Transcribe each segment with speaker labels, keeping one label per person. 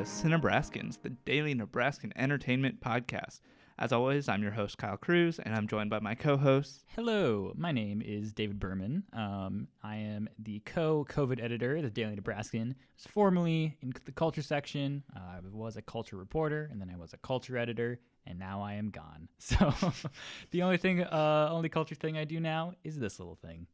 Speaker 1: to Cinebraskins, the daily Nebraskan entertainment podcast. As always, I'm your host, Kyle Cruz, and I'm joined by my co host.
Speaker 2: Hello, my name is David Berman. Um, I am the co COVID editor of the Daily Nebraskan. I was formerly in the culture section. Uh, I was a culture reporter, and then I was a culture editor, and now I am gone. So the only thing, uh, only culture thing I do now is this little thing.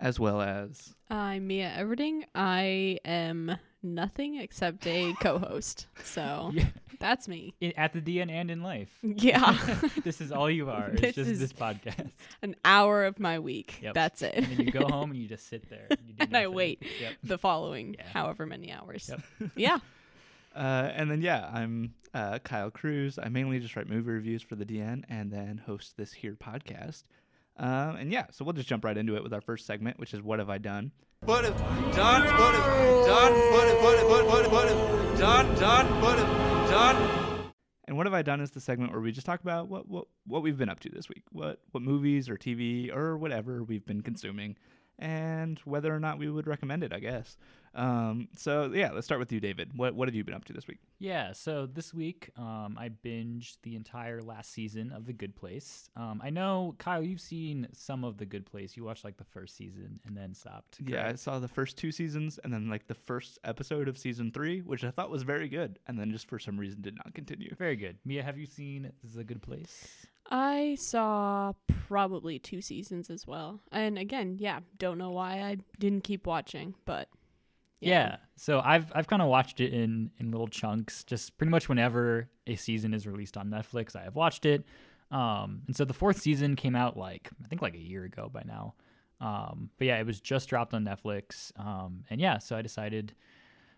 Speaker 1: As well as.
Speaker 3: I'm Mia Everding. I am nothing except a co-host. So
Speaker 2: Yeah.
Speaker 3: that's me.
Speaker 2: I- At the DN and in life.
Speaker 3: Yeah.
Speaker 2: this is all you are.
Speaker 3: This
Speaker 2: just
Speaker 3: is-
Speaker 2: this podcast.
Speaker 3: An hour of my week.
Speaker 2: Yep.
Speaker 3: That's it.
Speaker 2: And then you go home and you just sit there. And, you do
Speaker 3: And I wait.
Speaker 2: Yep.
Speaker 3: the following
Speaker 2: Yeah.
Speaker 3: however many hours.
Speaker 2: Yep.
Speaker 3: Yeah.
Speaker 1: Uh, and then, yeah, I'm uh, Kyle Cruz. I mainly just write movie reviews for the DN and then host this here podcast. Um, and yeah, so we'll just jump right into it with our first segment, which is What Have I Done?
Speaker 4: What if John what if John what if what if what what if John John what if John
Speaker 1: And what have I done is the segment where we just talk about what, what what we've been up to this week, what what movies or TV or whatever we've been consuming, and whether or not we would recommend it. I guess. Um, so yeah, let's start with you, David. What what have you been up to this week?
Speaker 2: Yeah, so this week um, I binged the entire last season of The Good Place. Um, I know, Kyle, you've seen some of The Good Place. You watched like the first season and then stopped.
Speaker 1: Yeah, I saw the first two seasons and then like the first episode of season three, which I thought was very good, and then just for some reason did not continue.
Speaker 2: Very good. Mia, have you seen The Good Place?
Speaker 3: I saw probably two seasons as well. And again, yeah, don't know why I didn't keep watching, but
Speaker 2: Yeah. So I've I've kind of watched it in in little chunks, just pretty much whenever a season is released on Netflix, I have watched it. Um, and so the fourth season came out like I think like a year ago by now. Um, but yeah, it was just dropped on Netflix. Um, and yeah, so I decided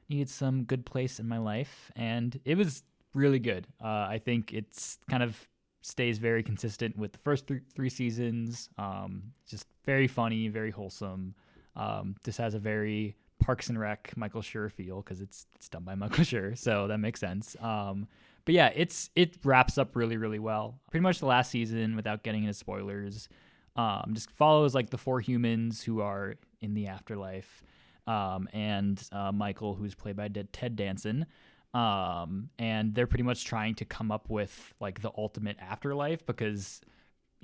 Speaker 2: needed some good place in my life, and it was really good. Uh, I think it's kind of stays very consistent with the first three, three seasons. Um, just very funny, very wholesome. Um, this has a very Parks and Rec Michael Schur feel because it's it's done by Michael Schur, so that makes sense. Um, but yeah, it's it wraps up really really well. Pretty much the last season, without getting into spoilers, um, just follows like the four humans who are in the afterlife, um, and uh, Michael, who's played by Ted- Ted Danson. Um, and they're pretty much trying to come up with like the ultimate afterlife because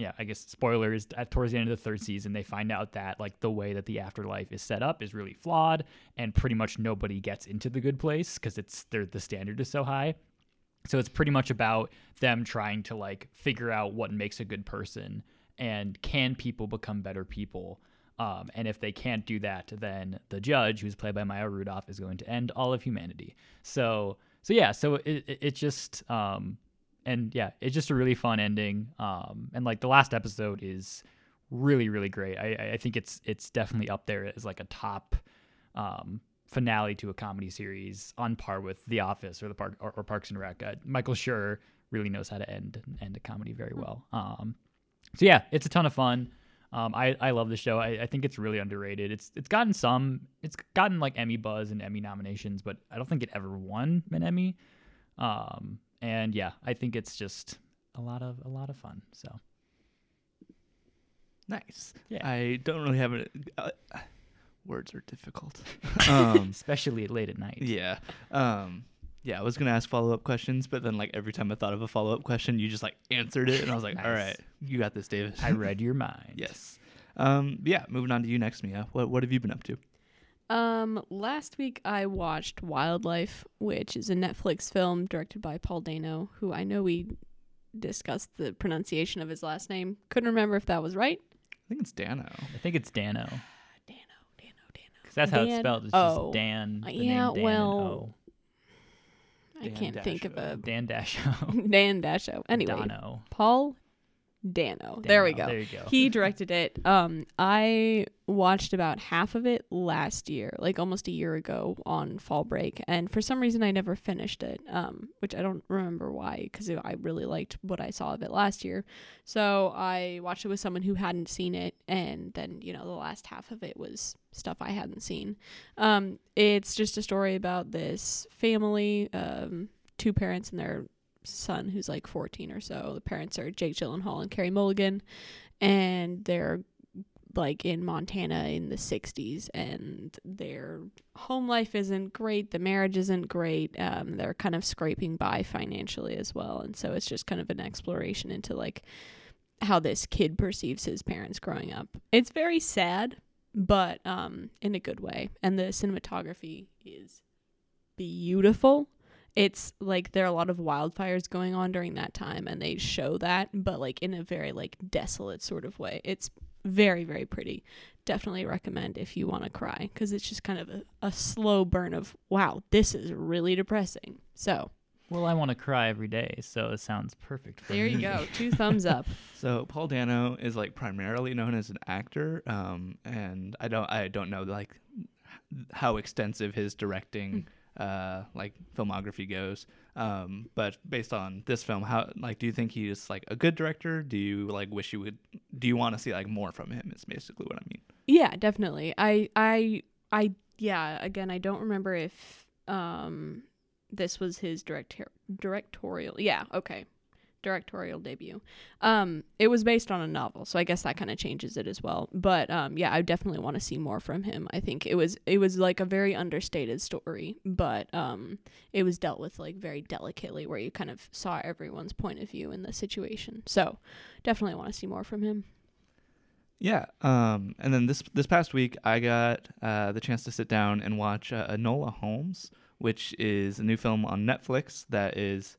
Speaker 2: yeah, I guess spoilers at towards the end of the third season, they find out that like the way that the afterlife is set up is really flawed, and pretty much nobody gets into the good place because it's the standard is so high. So it's pretty much about them trying to like figure out what makes a good person and can people become better people. Um, and if they can't do that, then the judge, who's played by Maya Rudolph, is going to end all of humanity. So, so yeah, so it, it, it just, um, and yeah, it's just a really fun ending. Um, and like the last episode is really, really great. I, I- think it's it's definitely up there as like a top um, finale to a comedy series, on par with The Office or the Park or, or Parks and Rec. Uh, Michael Schur really knows how to end end a comedy very well. Um, so yeah, it's a ton of fun. Um, I, I love the show. I, I think it's really underrated. It's it's gotten some it's gotten like Emmy buzz and Emmy nominations, but I don't think it ever won an Emmy. Um, and yeah, I think it's just a lot of a lot of fun. So
Speaker 1: Nice.
Speaker 2: Yeah.
Speaker 1: I don't really have it. Uh, words are difficult. um,
Speaker 2: especially late at night.
Speaker 1: yeah. Um, yeah, I was gonna ask follow up questions, but then like every time I thought of a follow up question, you just like answered it, and I was like, "All
Speaker 2: Nice.
Speaker 1: right, you got this, David."
Speaker 2: I read your mind.
Speaker 1: yes. Um, yeah. Moving on to you next, Mia. What What have you been up to?
Speaker 3: Um, last week I watched Wildlife, which is a Netflix film directed by Paul Dano, who I know we discussed the pronunciation of his last name. Couldn't remember if that was right.
Speaker 1: I think it's Dano.
Speaker 2: I think it's Dano.
Speaker 3: Dano, Dano, Dano.
Speaker 2: Because that's how it's spelled. It's
Speaker 3: oh.
Speaker 2: just Dan. The
Speaker 3: yeah,
Speaker 2: name Dan
Speaker 3: well,
Speaker 2: and O.
Speaker 3: I
Speaker 1: Dan
Speaker 3: can't think of a
Speaker 2: Dan Dasho.
Speaker 3: Dan Dasho. Anyway,
Speaker 2: Dano.
Speaker 3: Paul Dano. There we go.
Speaker 2: There you go.
Speaker 3: He directed it. Um, I watched about half of it last year, like almost a year ago on fall break, and for some reason I never finished it. Um, which I don't remember why, because I really liked what I saw of it last year. So I watched it with someone who hadn't seen it, and then you know the last half of it was stuff I hadn't seen. Um, it's just a story about this family, um, two parents and their son who's like 14 or so. The parents are Jake Gyllenhaal and Carey Mulligan, and they're like in Montana in the 60s and their home life isn't great, the marriage isn't great. Um they're kind of scraping by financially as well and so it's just kind of an exploration into like how this kid perceives his parents growing up. It's very sad, but um in a good way. And the cinematography is beautiful. It's like there are a lot of wildfires going on during that time and they show that, but like in a very like desolate sort of way. It's very very pretty. Definitely recommend if you want to cry cuz it's just kind of a, a slow burn of wow, this is really depressing. So,
Speaker 2: Well, I want to cry every day, so it sounds perfect. For
Speaker 3: there you go. Two thumbs up.
Speaker 1: So Paul Dano is like primarily known as an actor, um, and I don't I don't know like how extensive his directing uh, like filmography goes. Um, but based on this film, how like do you think he is like a good director? Do you like wish you would? Do you want to see like more from him? Is basically what I mean.
Speaker 3: Yeah, definitely. I I I yeah, again, I don't remember if um this was his director directorial. Yeah, okay. Directorial debut. Um it was based on a novel, so I guess that kind of changes it as well. But um yeah, I definitely want to see more from him. I think it was it was like a very understated story, but um it was dealt with like very delicately where you kind of saw everyone's point of view in the situation. So, definitely want to see more from him.
Speaker 1: Yeah. Um, and then this this past week, I got uh, the chance to sit down and watch uh, Enola Holmes, which is a new film on Netflix that is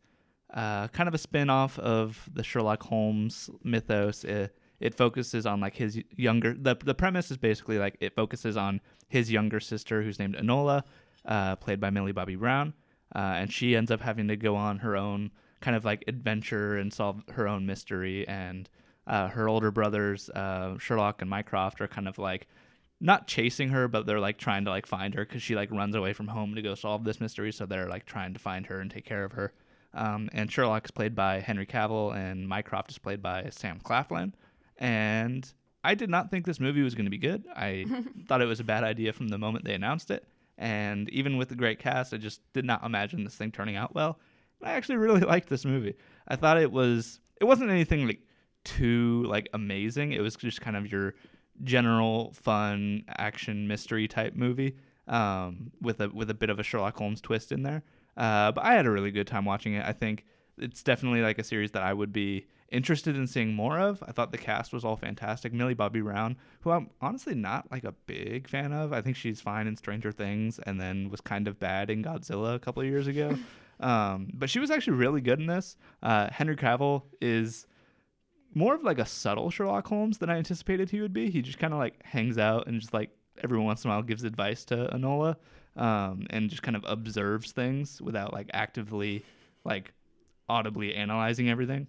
Speaker 1: uh, kind of a spin off of the Sherlock Holmes mythos. It, it focuses on like his younger. The the premise is basically like it focuses on his younger sister, who's named Enola, uh, played by Millie Bobby Brown, uh, and she ends up having to go on her own kind of like adventure and solve her own mystery and uh, her older brothers uh, Sherlock and Mycroft are kind of like not chasing her, but they're like trying to like find her because she like runs away from home to go solve this mystery. So they're like trying to find her and take care of her. Um, and Sherlock is played by Henry Cavill, and Mycroft is played by Sam Claflin. And I did not think this movie was going to be good. I thought it was a bad idea from the moment they announced it. And even with the great cast, I just did not imagine this thing turning out well. I actually really liked this movie. I thought it was it wasn't anything like too like amazing. It was just kind of your general fun action mystery type movie um, with a with a bit of a Sherlock Holmes twist in there. Uh, but I had a really good time watching it. I think it's definitely like a series that I would be interested in seeing more of. I thought the cast was all fantastic. Millie Bobby Brown, who I'm honestly not like a big fan of. I think she's fine in Stranger Things and then was kind of bad in Godzilla a couple of years ago. um, but she was actually really good in this. Uh, Henry Cavill is more of like a subtle Sherlock Holmes than I anticipated he would be. He just kind of like hangs out and just like every once in a while gives advice to Enola um, and just kind of observes things without like actively like audibly analyzing everything.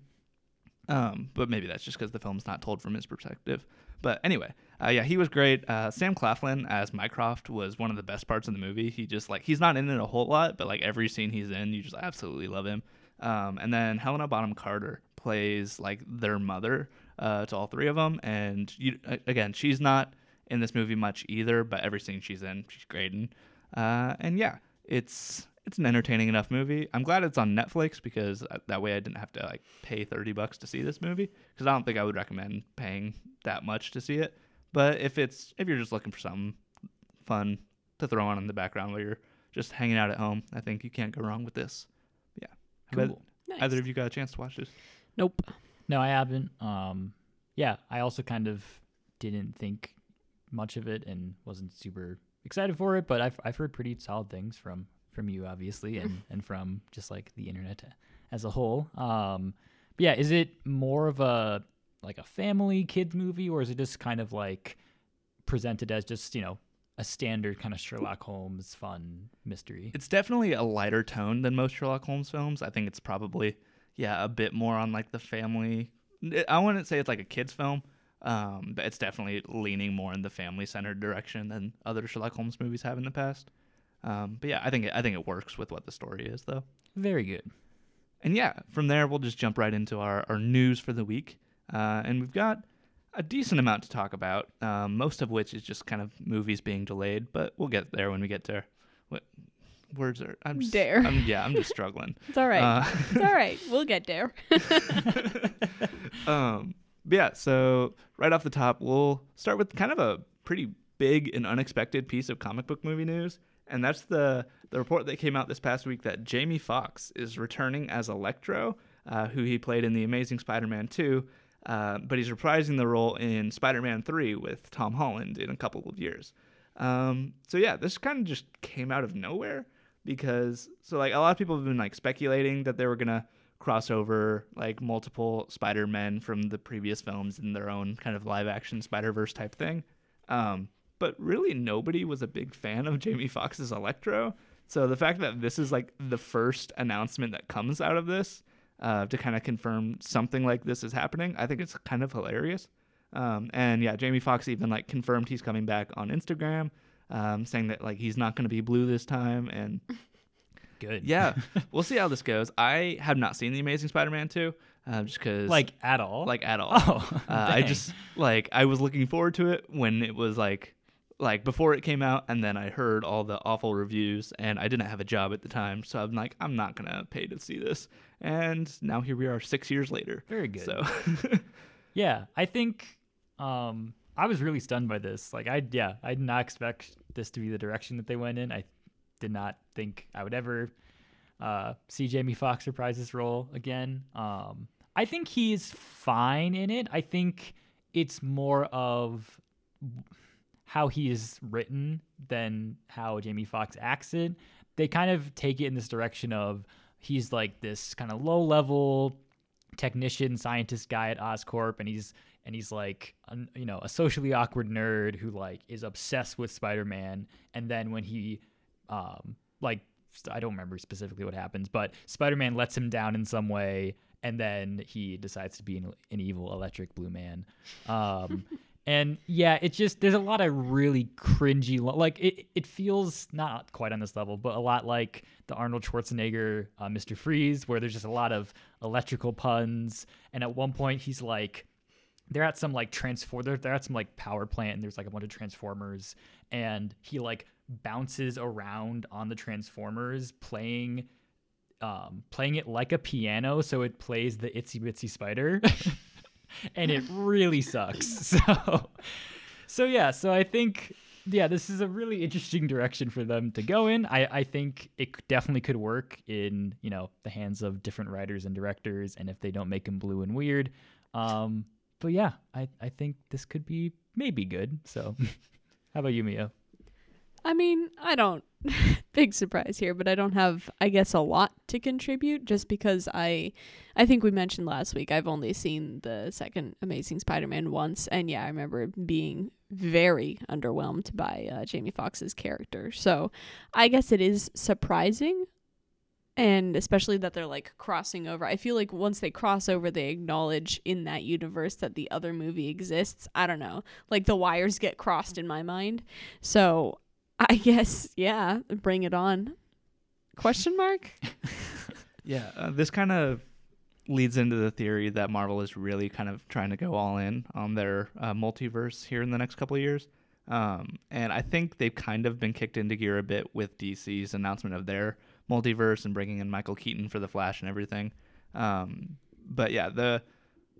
Speaker 1: Um, but maybe that's just because the film's not told from his perspective. But anyway, uh, yeah, he was great. Uh, Sam Claflin as Mycroft was one of the best parts of the movie. He just like he's not in it a whole lot, but like every scene he's in, you just absolutely love him. Um, and then Helena Bonham Carter plays like their mother uh, to all three of them, and you again, she's not in this movie much either, but every scene she's in, she's great in. Uh, and yeah, it's it's an entertaining enough movie. I'm glad it's on Netflix because uh, that way I didn't have to like pay 30 bucks to see this movie because I don't think I would recommend paying that much to see it. But if it's if you're just looking for something fun to throw on in the background while you're just hanging out at home, I think you can't go wrong with this. Yeah. Have
Speaker 2: Cool.
Speaker 3: Nice.
Speaker 1: Either of you got a chance to watch this?
Speaker 3: Nope.
Speaker 2: No, I haven't. Um, yeah, I also kind of didn't think much of it and wasn't super excited for it, but I've I've heard pretty solid things from from you, obviously, and and from just like the internet as a whole. Um, but yeah, is it more of a like a family kids movie, or is it just kind of like presented as just you know a standard kind of Sherlock Holmes fun mystery?
Speaker 1: It's definitely a lighter tone than most Sherlock Holmes films. I think it's probably yeah a bit more on like the family. I wouldn't say it's like a kids film, um, but it's definitely leaning more in the family centered direction than other Sherlock Holmes movies have in the past. Um, but yeah, I think it, I think it works with what the story is though.
Speaker 2: Very good.
Speaker 1: And yeah, from there we'll just jump right into our, our news for the week, uh, and we've got a decent amount to talk about. Um, most of which is just kind of movies being delayed, but we'll get there when we get there. What words are I'm just,
Speaker 3: Dare.
Speaker 1: I'm, yeah, I'm just struggling.
Speaker 3: It's all right.
Speaker 1: Uh,
Speaker 3: it's all right. We'll get there.
Speaker 1: um, but yeah, so right off the top, we'll start with kind of a pretty big and unexpected piece of comic book movie news, and that's the the report that came out this past week that Jamie Foxx is returning as Electro, uh, who he played in the Amazing Spider-Man 2, uh, but he's reprising the role in Spider-Man 3 with Tom Holland in a couple of years. Um, so yeah, this kind of just came out of nowhere because so like a lot of people have been like speculating that they were gonna cross over like multiple Spider-Men from the previous films in their own kind of live action Spider-Verse type thing. Um, but really nobody was a big fan of Jamie Foxx's Electro. So the fact that this is like the first announcement that comes out of this uh, to kind of confirm something like this is happening, I think it's kind of hilarious. Um, and yeah, Jamie Foxx even like confirmed he's coming back on Instagram, um, saying that like he's not going to be blue this time. And
Speaker 2: Good.
Speaker 1: yeah, we'll see how this goes. I have not seen the Amazing Spider-Man 2, uh, just because
Speaker 2: like at all.
Speaker 1: like at all.
Speaker 2: oh,
Speaker 1: Uh, I just like I was looking forward to it when it was like like before it came out, and then I heard all the awful reviews, and I didn't have a job at the time, so I'm like, I'm not gonna pay to see this. And now here we are, six years later.
Speaker 2: very good.
Speaker 1: So
Speaker 2: Yeah, I think um, I was really stunned by this. Like, I yeah, I did not expect this to be the direction that they went in. I did not think I would ever uh, see Jamie Foxx reprise this role again. Um, I think he's fine in it. I think it's more of how he is written than how Jamie Foxx acts it. They kind of take it in this direction of he's like this kind of low level technician scientist guy at Oscorp and he's and he's like you know a socially awkward nerd who like is obsessed with Spider-Man and then when he um like I don't remember specifically what happens but Spider-Man lets him down in some way and then he decides to be an, an evil electric blue man. Um and yeah it's just there's a lot of really cringy like it, it feels not quite on this level but a lot like the arnold schwarzenegger uh, mr freeze where there's just a lot of electrical puns. And at one point he's like they're at some like transform they're, they're at some like power plant and there's like a bunch of transformers. And he like bounces around on the transformers playing um playing it like a piano so it plays the itsy bitsy spider. And it really sucks. So so yeah so i think yeah this is a really interesting direction for them to go in. I i think it definitely could work in you know the hands of different writers and directors and if they don't make them blue and weird. Um but yeah i i think this could be maybe good so. How about you mia
Speaker 3: I mean, I don't big surprise here, but I don't have I guess a lot to contribute just because I I think we mentioned last week I've only seen the second Amazing Spider-Man once and yeah, I remember being very underwhelmed by uh, Jamie Foxx's character. So, I guess it is surprising and especially that they're like crossing over. I feel like once they cross over, they acknowledge in that universe that the other movie exists. I don't know. Like the wires get crossed in my mind. So I guess, yeah, bring it on. Question mark?
Speaker 1: Yeah, uh, this kind of leads into the theory that Marvel is really kind of trying to go all in on their uh, multiverse here in the next couple of years. Um, and I think they've kind of been kicked into gear a bit with DC's announcement of their multiverse and bringing in Michael Keaton for the Flash and everything. Um, but yeah, the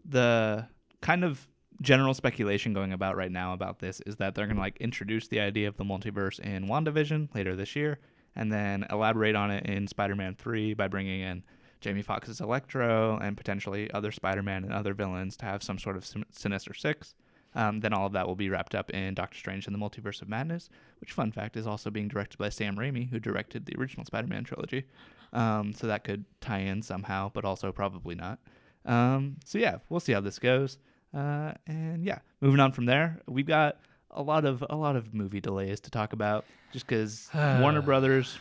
Speaker 1: the kind of general speculation going about right now about this is that they're going to like introduce the idea of the multiverse in WandaVision later this year and then elaborate on it in Spider-Man 3 by bringing in Jamie Foxx's Electro and potentially other Spider-Man and other villains to have some sort of Sinister Six. Um, then all of that will be wrapped up in Doctor Strange and the Multiverse of Madness, which, fun fact, is also being directed by Sam Raimi, who directed the original Spider-Man trilogy. Um, so that could tie in somehow, but also probably not. Um, so yeah, we'll see how this goes. Uh, and yeah, moving on from there, we've got a lot of a lot of movie delays to talk about, just because Warner Brothers,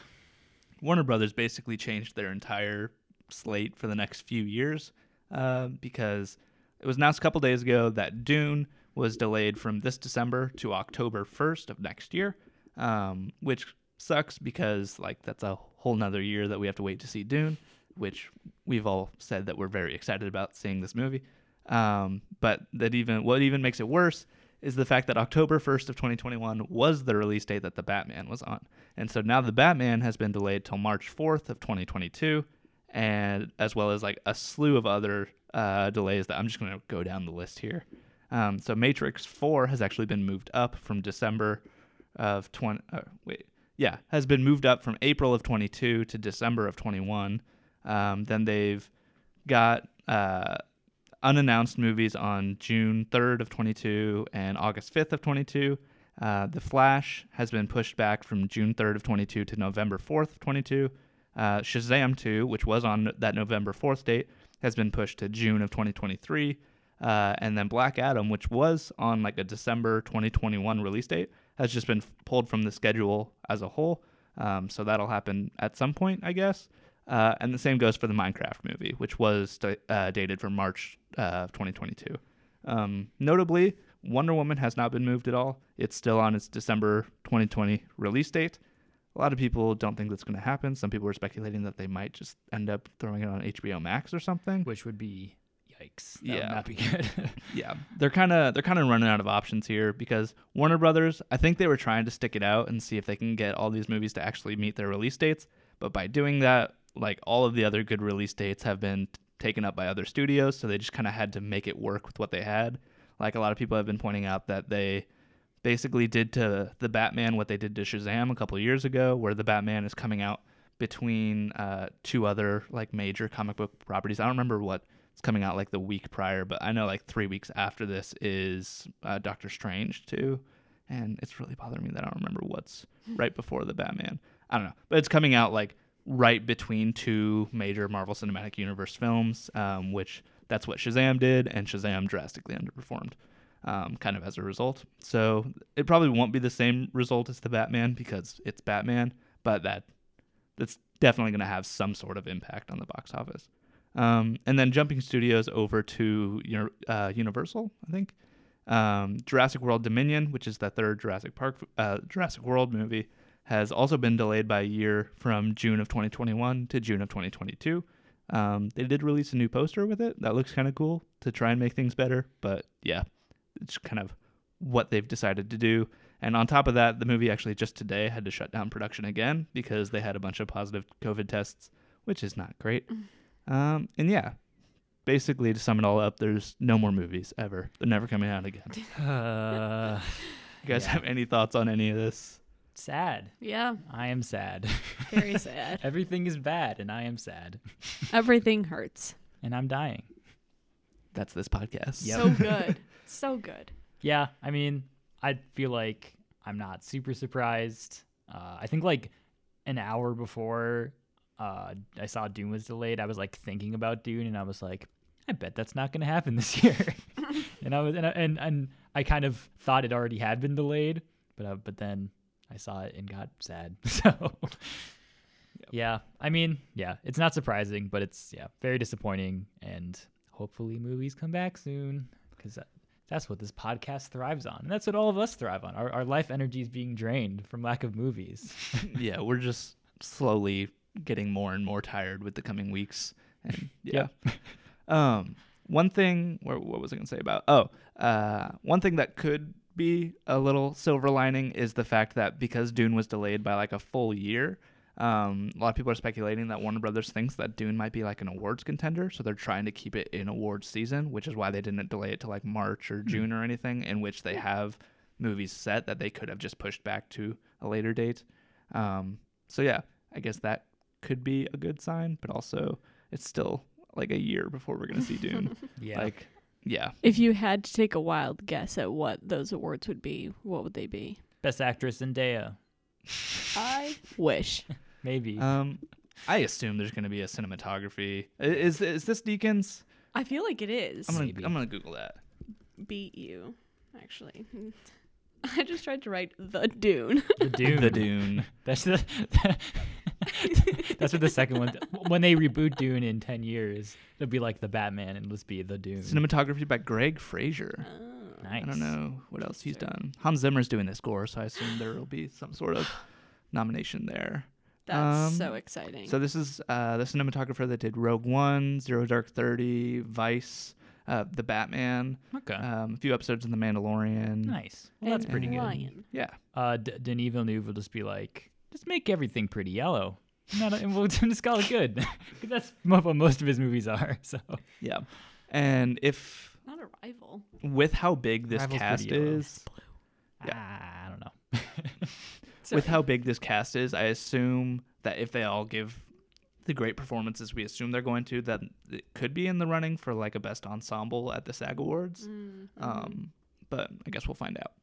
Speaker 1: Warner Brothers basically changed their entire slate for the next few years, uh, because it was announced a couple days ago that Dune was delayed from this December to October 1st of next year, um, which sucks because like that's a whole nother year that we have to wait to see Dune, which we've all said that we're very excited about seeing this movie. Um, but that even what even makes it worse is the fact that October 1st of 2021 was the release date that the Batman was on. And so now the Batman has been delayed till March 4th of 2022 and as well as like a slew of other uh, delays that I'm just going to go down the list here. Um, so Matrix 4 has actually been moved up from December of 20. Uh, wait, yeah, has been moved up from April of 22 to December of 21. Um, then they've got uh, unannounced movies on June 3rd of 22 and August 5th of 22. Uh, the Flash has been pushed back from June 3rd of 22 to November 4th of 22. Uh, Shazam 2, which was on that November 4th date, has been pushed to June of 2023. Uh, and then Black Adam, which was on like a December 2021 release date, has just been f- pulled from the schedule as a whole. Um, so that'll happen at some point, I guess. Uh, and the same goes for the Minecraft movie, which was uh, dated for March uh, of 2022. Um, notably, Wonder Woman has not been moved at all. It's still on its December 2020 release date. A lot of people don't think that's going to happen. Some people are speculating that they might just end up throwing it on HBO Max or something.
Speaker 2: which would be yikes. That
Speaker 1: Yeah.
Speaker 2: not be good.
Speaker 1: yeah, they're kind of they're kind of running out of options here because Warner Brothers, I think they were trying to stick it out and see if they can get all these movies to actually meet their release dates, but by doing that, like all of the other good release dates have been t- taken up by other studios, so they just kind of had to make it work with what they had. Like a lot of people have been pointing out that they basically did to the Batman what they did to Shazam a couple of years ago, where the Batman is coming out between uh, two other like major comic book properties. I don't remember what it's coming out like the week prior, but I know like three weeks after this is uh, Doctor Strange too, and it's really bothering me that I don't remember what's right before the Batman. I don't know, but it's coming out like right between two major Marvel Cinematic Universe films, um, which that's what Shazam did, and Shazam drastically underperformed, um, kind of as a result. So it probably won't be the same result as the Batman because it's Batman, but that that's definitely going to have some sort of impact on the box office. Um, and then jumping studios over to uh, Universal, I think. Um, Jurassic World Dominion, which is the third Jurassic Park, uh, Jurassic World movie, has also been delayed by a year from June of 2021 to June of 2022. Um, they did release a new poster with it that looks kind of cool to try and make things better, but yeah, it's kind of what they've decided to do. And on top of that, the movie actually just today had to shut down production again because they had a bunch of positive COVID tests, which is not great. Um, and yeah, basically to sum it all up, there's no more movies ever. They're never coming out again.
Speaker 2: uh,
Speaker 1: You guys
Speaker 2: Yeah.
Speaker 1: have any thoughts on any of this?
Speaker 2: Sad.
Speaker 3: Yeah,
Speaker 2: I am sad.
Speaker 3: very sad.
Speaker 2: Everything is bad, and I am sad,
Speaker 3: Everything hurts.
Speaker 2: and I'm dying.
Speaker 1: That's this podcast.
Speaker 2: Yep.
Speaker 3: So good. so good.
Speaker 2: Yeah, I mean, I feel like I'm not super surprised. Uh, I think like an hour before uh, I saw Dune was delayed, I was like thinking about Dune, and I was like, I bet that's not going to happen this year. and I was and, I- and and I kind of thought it already had been delayed, but uh, but then I saw it and got sad. So. Yeah, I mean, yeah, it's not surprising, but it's yeah, very disappointing, and hopefully movies come back soon because that's what this podcast thrives on, and that's what all of us thrive on. Our our life energy is being drained from lack of movies.
Speaker 1: yeah, we're just slowly getting more and more tired with the coming weeks. And yeah. um, one thing, what, what was I going to say about? Oh, uh, one thing that could be a little silver lining is the fact that because Dune was delayed by like a full year, um, a lot of people are speculating that Warner Brothers thinks that Dune might be like an awards contender, so they're trying to keep it in awards season, which is why they didn't delay it to like March or June or anything, in which they have movies set that they could have just pushed back to a later date. Um, so yeah, I guess that could be a good sign, but also it's still like a year before we're gonna see Dune.
Speaker 2: Yeah,
Speaker 1: Like, yeah,
Speaker 3: If you had to take a wild guess at what those awards would be, what would they be?
Speaker 2: best actress Zendaya,
Speaker 3: I wish.
Speaker 2: maybe.
Speaker 1: um, I assume there's gonna be a cinematography. Is is this Deakins?
Speaker 3: I feel like it is.
Speaker 1: I'm gonna
Speaker 2: Maybe.
Speaker 1: I'm gonna Google that.
Speaker 3: beat you, actually. I just tried to write the Dune.
Speaker 2: the Dune.
Speaker 1: The Dune.
Speaker 2: That's the. that's what the second one. When they reboot Dune in ten years, it'll be like the Batman, and it'll just be the Dune.
Speaker 1: Cinematography by Greig Fraser.
Speaker 3: Oh.
Speaker 2: nice.
Speaker 1: I don't know what else he's done. Hans Zimmer's doing the score, so I assume there will be some sort of nomination there.
Speaker 3: That's
Speaker 1: Um,
Speaker 3: so exciting.
Speaker 1: So this is uh, the cinematographer that did Rogue One, Zero Dark Thirty, Vice, uh, The Batman,
Speaker 2: Okay.
Speaker 1: um, a few episodes of The Mandalorian.
Speaker 2: nice. Well, that's
Speaker 3: And
Speaker 2: pretty good.
Speaker 3: Lion.
Speaker 1: Yeah,
Speaker 2: uh, D- Denis Villeneuve will just be like, just make everything pretty yellow. Not a, and we'll just call it good. 'Cause that's what most of his movies are. So
Speaker 1: yeah. And if
Speaker 3: Not a rival.
Speaker 1: with how big this
Speaker 2: Rival's
Speaker 1: cast
Speaker 2: pretty yellow.
Speaker 1: is, Yeah.
Speaker 2: Ah, I don't know.
Speaker 1: with how big this cast is, I assume that if they all give the great performances we assume they're going to, that it could be in the running for like a best ensemble at the SAG Awards.
Speaker 3: Mm-hmm.
Speaker 1: Um, but I guess we'll find out.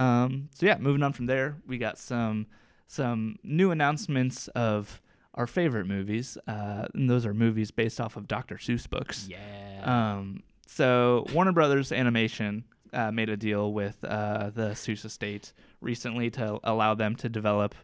Speaker 1: um, so yeah, moving on from there, we got some some new announcements of our favorite movies, uh, and those are movies based off of Dr. Seuss books.
Speaker 2: yeah.
Speaker 1: Um, so Warner Brothers Animation uh, made a deal with uh, the Seuss estate recently to allow them to develop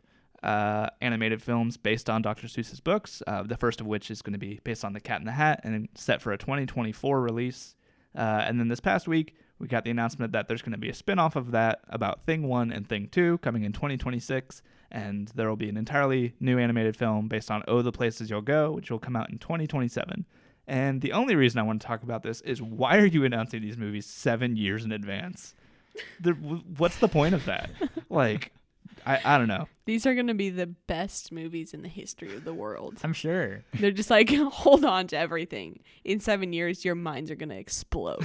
Speaker 1: uh, animated films based on Dr. Seuss's books. Uh, the first of which is going to be based on The Cat in the Hat and set for a 2024 release. Uh, and then this past week, we got the announcement that there's going to be a spin-off of that about Thing 1 and Thing 2 coming in 2026 and there will be an entirely new animated film based on Oh the Places You'll Go which will come out in 2027. And the only reason I want to talk about this is why are you announcing these movies 7 years in advance? The, what's the point of that? Like I, I don't know.
Speaker 3: These are going to be the best movies in the history of the world.
Speaker 2: I'm sure.
Speaker 3: They're just like, hold on to everything. In seven years, your minds are going to explode.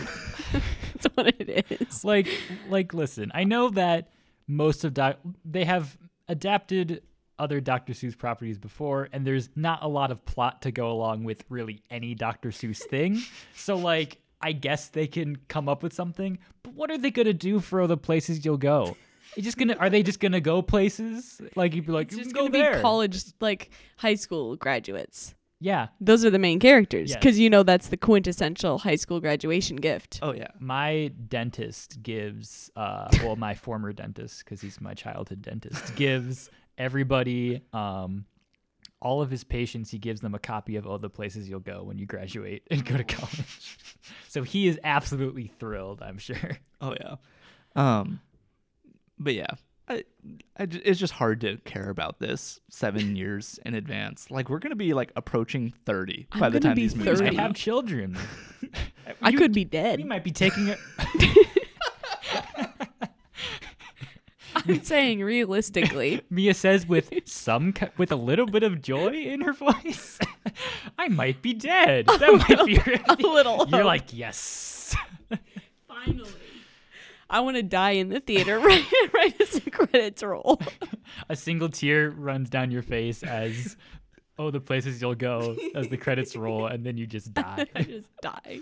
Speaker 3: That's what it is.
Speaker 2: like like listen i know that most of doc they have adapted other dr seuss properties before and there's not a lot of plot to go along with really any dr seuss thing so like i guess they can come up with something but what are they gonna do for other places you'll go you just gonna are they just gonna go places like you'd be like
Speaker 3: It's
Speaker 2: "You
Speaker 3: just mm,
Speaker 2: can
Speaker 3: gonna
Speaker 2: there
Speaker 3: be college, like high school graduates.
Speaker 2: Yeah
Speaker 3: Those are the main characters
Speaker 2: Yes.
Speaker 3: because you know that's the quintessential high school graduation gift.
Speaker 1: Oh yeah.
Speaker 2: my dentist gives uh well my former dentist because he's my childhood dentist gives everybody um all of his patients he gives them a copy of all the places you'll go when you graduate and go to college so he is absolutely thrilled i'm sure
Speaker 1: Oh yeah. Um but yeah. I, I it's just hard to care about this seven years in advance. Like we're gonna be like approaching thirty
Speaker 3: I'm
Speaker 1: by the time
Speaker 3: be
Speaker 1: these movies
Speaker 2: i
Speaker 3: 30.
Speaker 1: come
Speaker 2: have children
Speaker 3: I
Speaker 2: You-
Speaker 3: could be dead.
Speaker 2: we might be taking it
Speaker 3: I'm saying realistically.
Speaker 2: mia says with some ki- with a little bit of joy in her voice i might be dead that might be
Speaker 3: a little
Speaker 2: you're
Speaker 3: hope.
Speaker 2: like yes
Speaker 3: Finally. I want to die in the theater right, right as the credits roll.
Speaker 2: a single tear runs down your face as oh the places you'll go as the credits roll and then you just die
Speaker 3: I just die.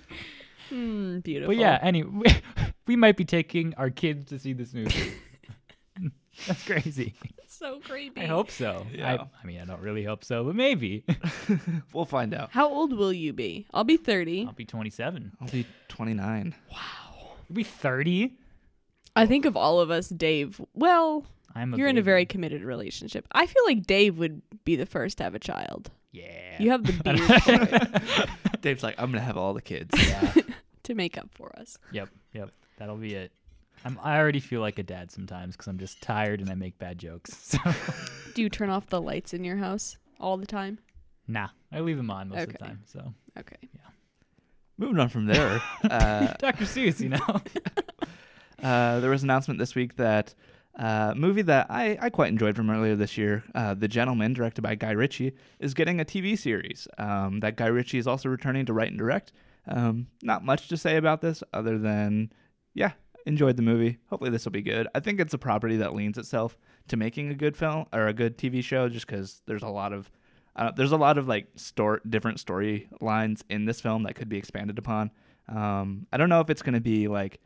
Speaker 3: Hmm, beautiful.
Speaker 2: but yeah anyway we might be taking our kids to see this movie that's crazy
Speaker 3: It's so creepy.
Speaker 2: i hope so
Speaker 1: Yeah.
Speaker 2: I, I mean i don't really hope so but maybe
Speaker 1: We'll find out.
Speaker 3: How old will you be? I'll be 30.
Speaker 2: i'll be 27
Speaker 1: I'll be twenty nine. Wow.
Speaker 2: you'll be 30
Speaker 3: I think of all of us, Dave. Well,
Speaker 2: i'm a
Speaker 3: you're in a
Speaker 2: baby.
Speaker 3: very committed relationship. I feel like Dave would be the first to have a child.
Speaker 2: yeah
Speaker 3: You have the beard for it
Speaker 1: Dave's like, I'm gonna have all the kids.
Speaker 2: yeah
Speaker 3: to make up for us.
Speaker 2: yep yep that'll be it I'm, I already feel like a dad sometimes because I'm just tired and I make bad jokes. So,
Speaker 3: Do you turn off the lights in your house all the time?
Speaker 2: nah, I leave them on most of the
Speaker 3: Okay.
Speaker 2: time. So,
Speaker 3: Okay.
Speaker 1: Moving on from there, uh,
Speaker 2: Dr. Seuss, you know.
Speaker 1: Uh, there was an announcement this week that uh, movie that I, I quite enjoyed from earlier this year, uh, The Gentleman, directed by Guy Ritchie, is getting a TV series. Um, that Guy Ritchie is also returning to write and direct. Um, not much to say about this other than, yeah, enjoyed the movie. Hopefully this will be good. I think it's a property that leans itself to making a good film or a good TV show, just because there's a lot of uh, there's a lot of like store different storylines in this film that could be expanded upon. Um, I don't know if it's going to be like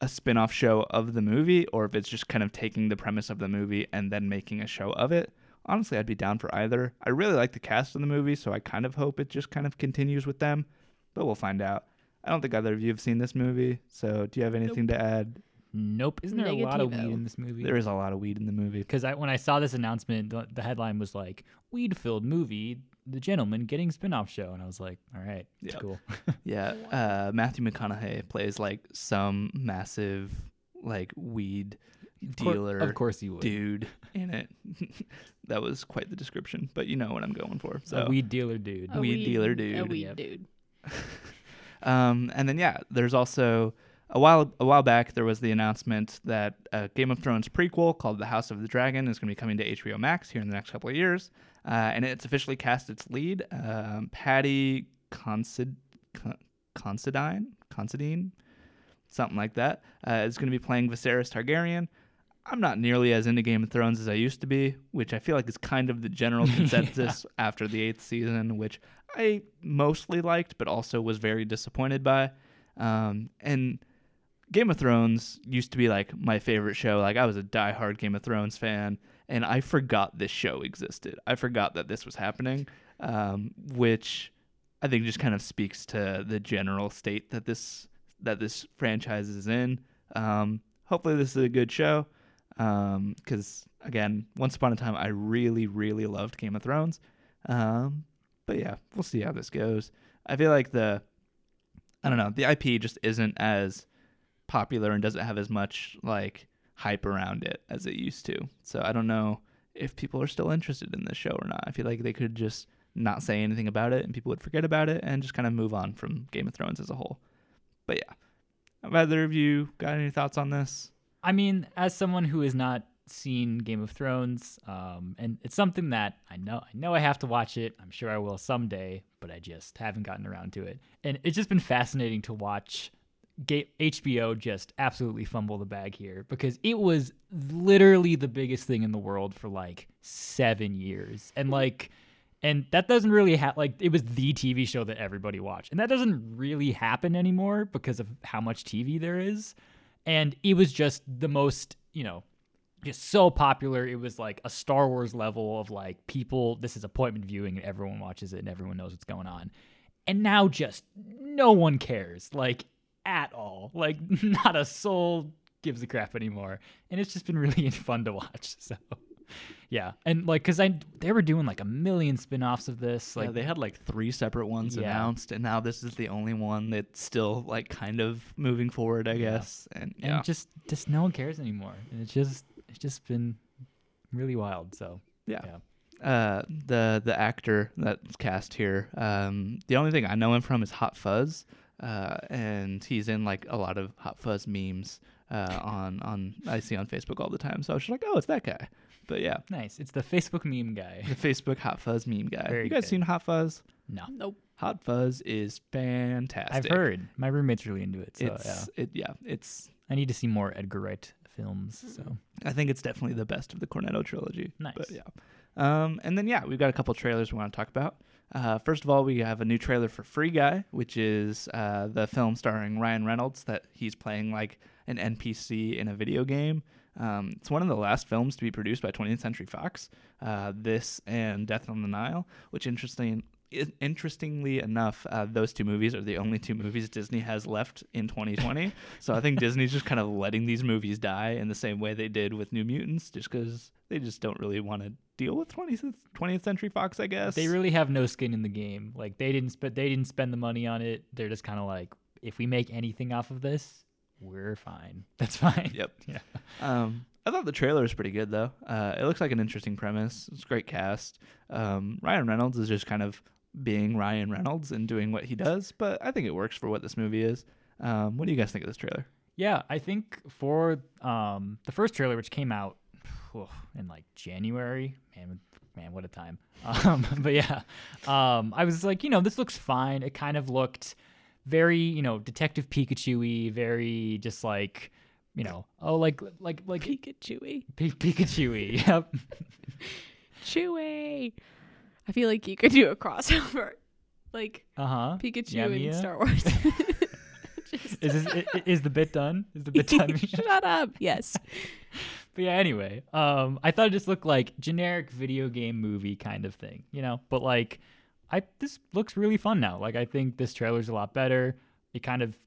Speaker 1: a spin-off show of the movie or if it's just kind of taking the premise of the movie and then making a show of it. Honestly, I'd be down for either. I really like the cast of the movie, so I kind of hope it just kind of continues with them, but we'll find out. I don't think either of you have seen this movie, so do you have anything to add?
Speaker 2: nope. Isn't there a lot of weed in this movie?
Speaker 1: There is a lot of weed in the movie.
Speaker 2: Because I, when I saw this announcement, the, the headline was like "Weed-filled movie, The Gentleman getting spin-off show," and I was like, "All right,
Speaker 1: Yeah.
Speaker 2: cool."
Speaker 1: Yeah, uh, Matthew McConaughey plays like some massive like weed dealer
Speaker 2: of course you would.
Speaker 1: dude in it. that was quite the description, but you know what I'm going for. So
Speaker 2: a weed dealer dude.
Speaker 3: A
Speaker 1: Weed dealer
Speaker 3: A
Speaker 1: dude.
Speaker 3: weed
Speaker 2: Yep.
Speaker 3: dude.
Speaker 1: Um, and then yeah, there's also a while a while back there was the announcement that a Game of Thrones prequel called The House of the Dragon is going to be coming to HBO Max here in the next couple of years, uh, and it's officially cast its lead, um, Paddy Consid. Con- Considine, Considine, something like that. Uh, is going to be playing Viserys Targaryen. I'm not nearly as into Game of Thrones as I used to be, which I feel like is kind of the general consensus after the eighth season, which I mostly liked, but also was very disappointed by. Um, and Game of Thrones used to be like my favorite show. Like I was a diehard Game of Thrones fan, and I forgot this show existed. I forgot that this was happening, um, which I think just kind of speaks to the general state that this that this franchise is in. Um, hopefully, this is a good show because again, once upon a time, I really, really loved Game of Thrones. Um, but yeah, we'll see how this goes. I feel like the I don't know the IP just isn't as popular and doesn't have as much like hype around it as it used to. So I don't know if people are still interested in this show or not. I feel like they could just not say anything about it and people would forget about it and just kind of move on from Game of Thrones as a whole. But yeah. Have either of you got any thoughts on this?
Speaker 2: I mean, as someone who has not seen Game of Thrones, um, and it's something that I know I know I have to watch it. I'm sure I will someday, but I just haven't gotten around to it. And it's just been fascinating to watch HBO just absolutely fumble the bag here because it was literally the biggest thing in the world for like seven years, and like. And that doesn't really have like it was the TV show that everybody watched. And that doesn't really happen anymore because of how much TV there is and it was just the most you know just so popular it was like a star wars level of like people this is appointment viewing and everyone watches it and everyone knows what's going on and now just no one cares like at all like not a soul gives a crap anymore and it's just been really fun to watch so yeah and like because i they were doing like a million spin-offs of this like
Speaker 1: Like they had like three separate ones
Speaker 2: Yeah.
Speaker 1: announced, and now this is the only one that's still like kind of moving forward, I guess. And
Speaker 2: and
Speaker 1: yeah,
Speaker 2: just just no one cares anymore and it's just it's just been really wild so
Speaker 1: yeah.
Speaker 2: yeah.
Speaker 1: Uh, the the actor that's cast here, um, the only thing I know him from is Hot Fuzz, uh, and he's in like a lot of Hot Fuzz memes uh, on on I see on Facebook all the time. So I was just like, oh, it's that guy. But yeah,
Speaker 2: Nice. It's the Facebook meme guy.
Speaker 1: the Facebook Hot Fuzz meme guy.
Speaker 2: Very
Speaker 1: you guys
Speaker 2: good.
Speaker 1: seen Hot Fuzz?
Speaker 2: No.
Speaker 3: Nope.
Speaker 1: Hot Fuzz is fantastic.
Speaker 2: I've heard. My roommate's really into it. So
Speaker 1: it's
Speaker 2: yeah.
Speaker 1: it yeah it's
Speaker 2: I need to see more Edgar Wright films. So
Speaker 1: I think it's definitely the best of the Cornetto trilogy.
Speaker 2: Nice.
Speaker 1: But yeah. Um, and then yeah, we've got a couple trailers we want to talk about. Uh, first of all, we have a new trailer for Free Guy, which is uh, the film starring Ryan Reynolds that he's playing like an NPC in a video game. Um, it's one of the last films to be produced by 20th Century Fox. Uh, this and Death on the Nile, which interesting. Interestingly enough, uh, those two movies are the only two movies Disney has left in 2020. so I think Disney's just kind of letting these movies die in the same way they did with New Mutants, just because they just don't really want to deal with 20th, 20th Century Fox, I guess.
Speaker 2: they really have no skin in the game. Like they didn't sp- they didn't spend the money on it. They're just kind of like, if we make anything off of this, we're fine. That's fine.
Speaker 1: Yep.
Speaker 2: Yeah.
Speaker 1: Um, I thought the trailer was pretty good though. Uh, it looks like an interesting premise. It's a great cast. Um, Ryan Reynolds is just kind of being Ryan Reynolds and doing what he does, but I think it works for what this movie is. Um, what do you guys think of this trailer?
Speaker 2: Yeah, I think for um, the first trailer, which came out in like January, man, man, what a time. Um, but yeah, um, I was like, you know, this looks fine. It kind of looked very, you know, Detective Pikachu-y, very just like, you know, oh, like like like
Speaker 3: Pikachu.
Speaker 2: P- Pikachu-y. Yep.
Speaker 3: Chewy. I feel like you could do a crossover, like
Speaker 2: Uh huh.
Speaker 3: Pikachu
Speaker 2: Yeah,
Speaker 3: and
Speaker 2: Mia?
Speaker 3: Star Wars. Just-
Speaker 2: Is this is the bit done? Is the bit done?
Speaker 3: Shut up. Yes.
Speaker 2: But yeah, anyway, um, I thought it just looked like generic video game movie kind of thing, you know. But like, I this looks really fun now. Like, I think this trailer's a lot better. It kind of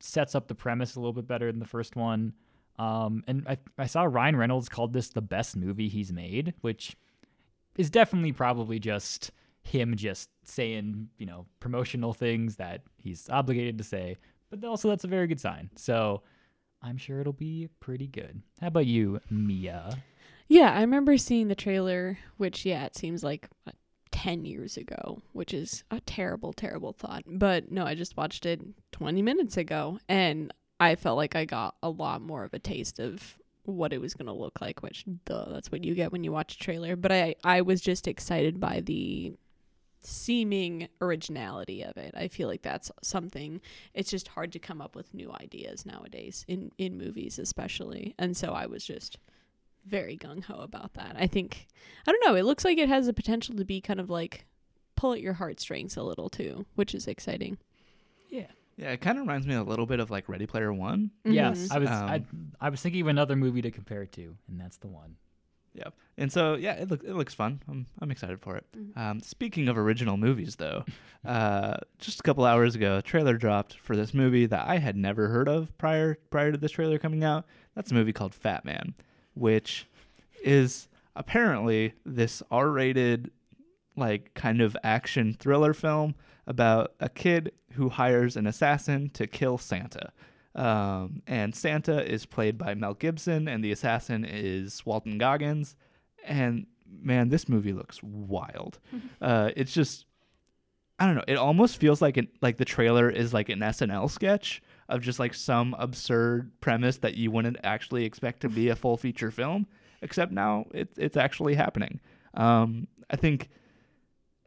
Speaker 2: sets up the premise a little bit better than the first one. Um, and I I saw Ryan Reynolds called this the best movie he's made, which is definitely probably just him just saying you know promotional things that he's obligated to say. But also that's a very good sign. So. I'm sure it'll be pretty good. How about you, Mia?
Speaker 3: Yeah, I remember seeing the trailer, which yeah, it seems like uh, ten years ago, which is a terrible, terrible thought. But no, I just watched it twenty minutes ago, and I felt like I got a lot more of a taste of what it was gonna look like. Which, duh, that's what you get when you watch a trailer. But I, I was just excited by the seeming originality of it. I feel like that's something it's just hard to come up with new ideas nowadays in in movies especially. And so I was just very gung ho about that. I think I don't know, it looks like it has the potential to be kind of like pull at your heartstrings a little too, which is exciting.
Speaker 2: Yeah.
Speaker 1: Yeah, it kind of reminds me a little bit of like Ready Player One.
Speaker 2: Yes,
Speaker 3: Mhm.
Speaker 2: I was
Speaker 1: Um,
Speaker 2: I, I was thinking of another movie to compare it to, and that's the one.
Speaker 1: Yep. And so yeah, it looks it looks fun. I'm I'm excited for it.
Speaker 3: Mhm.
Speaker 1: Um, speaking of original movies, though, uh, just a couple hours ago, a trailer dropped for this movie that I had never heard of prior prior to this trailer coming out. That's a movie called Fat Man, which is apparently this R-rated, like kind of action thriller film about a kid who hires an assassin to kill Santa. Um, and Santa is played by Mel Gibson, and the assassin is Walton Goggins. And man, this movie looks wild. Uh, it's just, I don't know. It almost feels like an, like the trailer is like an SNL sketch of just like some absurd premise that you wouldn't actually expect to be a full feature film. Except now it's it's actually happening. Um, I think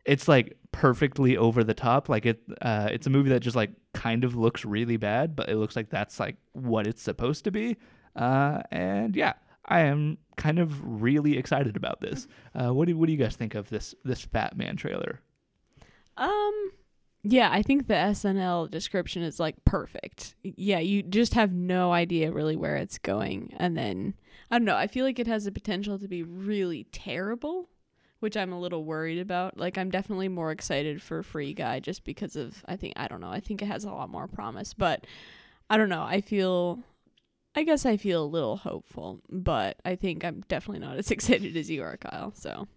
Speaker 1: it's like perfectly over the top. Like it, uh, it's a movie that just like kind of looks really bad, but it looks like that's like what it's supposed to be. Uh, and yeah, I am kind of really excited about this. Uh, what do what do you guys think of this this Fat Man trailer?
Speaker 3: Um yeah, I think the SNL description is like perfect. Yeah, you just have no idea really where it's going. And then I don't know, I feel like it has the potential to be really terrible, which I'm a little worried about. Like I'm definitely more excited for Free Guy just because of I think I don't know, I think it has a lot more promise, but I don't know. I feel I guess I feel a little hopeful, but I think I'm definitely not as excited as you are, Kyle. So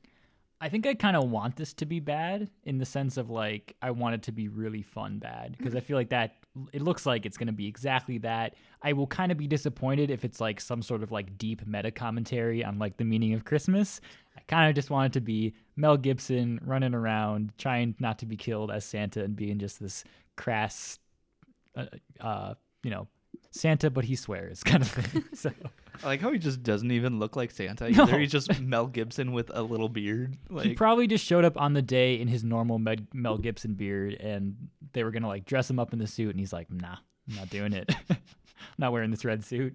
Speaker 2: I think I kind of want this to be bad in the sense of like I want it to be really fun bad because I feel like that it looks like it's going to be exactly that. I will kind of be disappointed if it's like some sort of like deep meta commentary on like the meaning of Christmas. Kind of just wanted to be Mel Gibson running around trying not to be killed as Santa and being just this crass uh, uh you know Santa but he swears kind of thing. so
Speaker 1: I like how he just doesn't even look like Santa.
Speaker 2: No.
Speaker 1: Either. He's just Mel Gibson with a little beard.
Speaker 2: he probably just showed up on the day in his normal Med- Mel Gibson beard, and they were gonna like dress him up in the suit, and he's like, "Nah, I'm not doing it. I'm not wearing this red suit."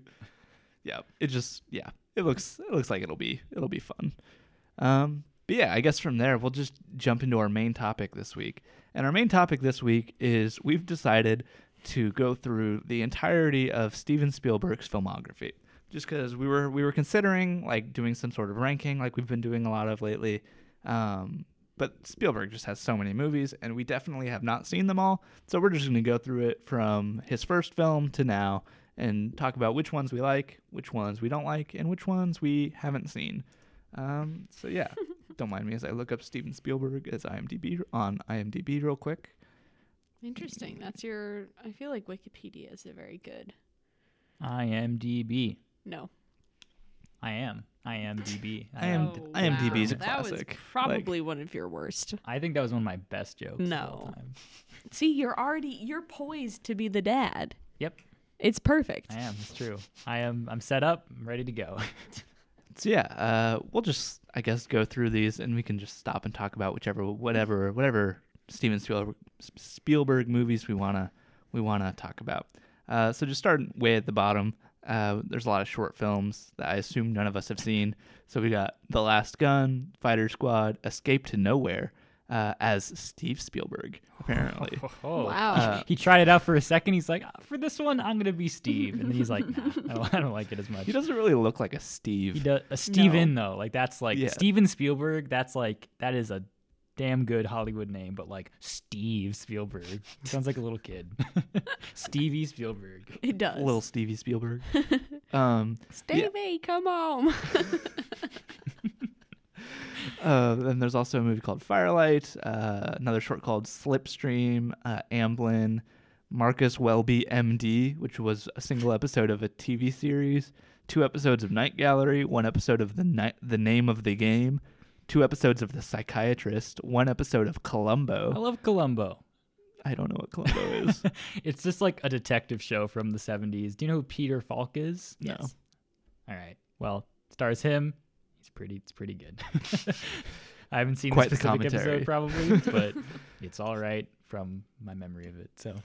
Speaker 1: yeah, it just yeah, it looks it looks like it'll be it'll be fun. Um, but yeah, I guess from there we'll just jump into our main topic this week. And our main topic this week is we've decided to go through the entirety of Steven Spielberg's filmography. Just because we were we were considering like doing some sort of ranking, like we've been doing a lot of lately. Um, but Spielberg just has so many movies, and we definitely have not seen them all. So we're just going to go through it from his first film to now, and talk about which ones we like, which ones we don't like, and which ones we haven't seen. Um, so yeah, don't mind me as I look up Steven Spielberg as IMDb on IMDb real quick.
Speaker 3: Interesting. That's your. I feel like Wikipedia is a very good.
Speaker 2: IMDb.
Speaker 3: No.
Speaker 2: I am. IMDb.
Speaker 1: I am-
Speaker 3: Oh,
Speaker 1: IMDb is a
Speaker 3: wow. That was
Speaker 1: classic.
Speaker 3: probably one of your worst.
Speaker 2: I think that was one of my best jokes. of all
Speaker 3: No.
Speaker 2: time.
Speaker 3: See, you're already you're poised to be the dad.
Speaker 2: Yep,
Speaker 3: It's perfect.
Speaker 2: I am. It's true. I am. I'm set up. I'm ready to go.
Speaker 1: So yeah, uh, we'll just I guess go through these, and we can just stop and talk about whichever, whatever, whatever Steven Spielberg, Spielberg movies we wanna we wanna talk about. Uh, so just starting way at the bottom, uh, there's a lot of short films that I assume none of us have seen. So we got The Last Gun, Fighter Squad, Escape to Nowhere, uh, as Steve Spielberg apparently.
Speaker 2: Oh,
Speaker 3: Wow.
Speaker 1: Uh,
Speaker 2: He tried it out for a second. He's like, "Ah, for this one, I'm gonna be Steve, and then he's like, Nah, I don't, I don't like it as much.
Speaker 1: he doesn't really look like a Steve.
Speaker 2: He does a Steven though. Like that's like
Speaker 1: Yeah.
Speaker 2: Steven Spielberg. That's like that is a damn good Hollywood name. But like Steve Spielberg sounds like a little kid. Stevie Spielberg.
Speaker 3: It does.
Speaker 1: Little Stevie Spielberg. um,
Speaker 3: Stevie, come home.
Speaker 1: Uh, then there's also a movie called Firelight, uh, another short called Slipstream, uh, Amblin, Marcus Welby MD, which was a single episode of a TV series, two episodes of Night Gallery, one episode of the Night, the Name of the Game, two episodes of The Psychiatrist, one episode of Columbo.
Speaker 2: I love Columbo.
Speaker 1: I don't know what Columbo is.
Speaker 2: It's just like a detective show from the 70s. Do you know who Peter Falk is?
Speaker 1: No.
Speaker 3: Yes.
Speaker 2: All right. Well, stars him. He's pretty. It's pretty good. I haven't seen
Speaker 1: Quite
Speaker 2: the
Speaker 1: the
Speaker 2: specific
Speaker 1: commentary.
Speaker 2: episode probably, but it's all right from my memory of it. So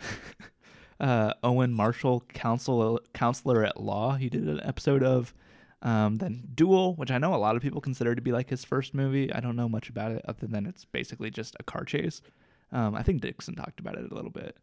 Speaker 1: uh, Owen Marshall, counsel counselor at law. He did an episode of um, then Duel, which I know a lot of people consider to be like his first movie. I don't know much about it other than it's basically just a car chase. Um, I think Dixon talked about it a little bit.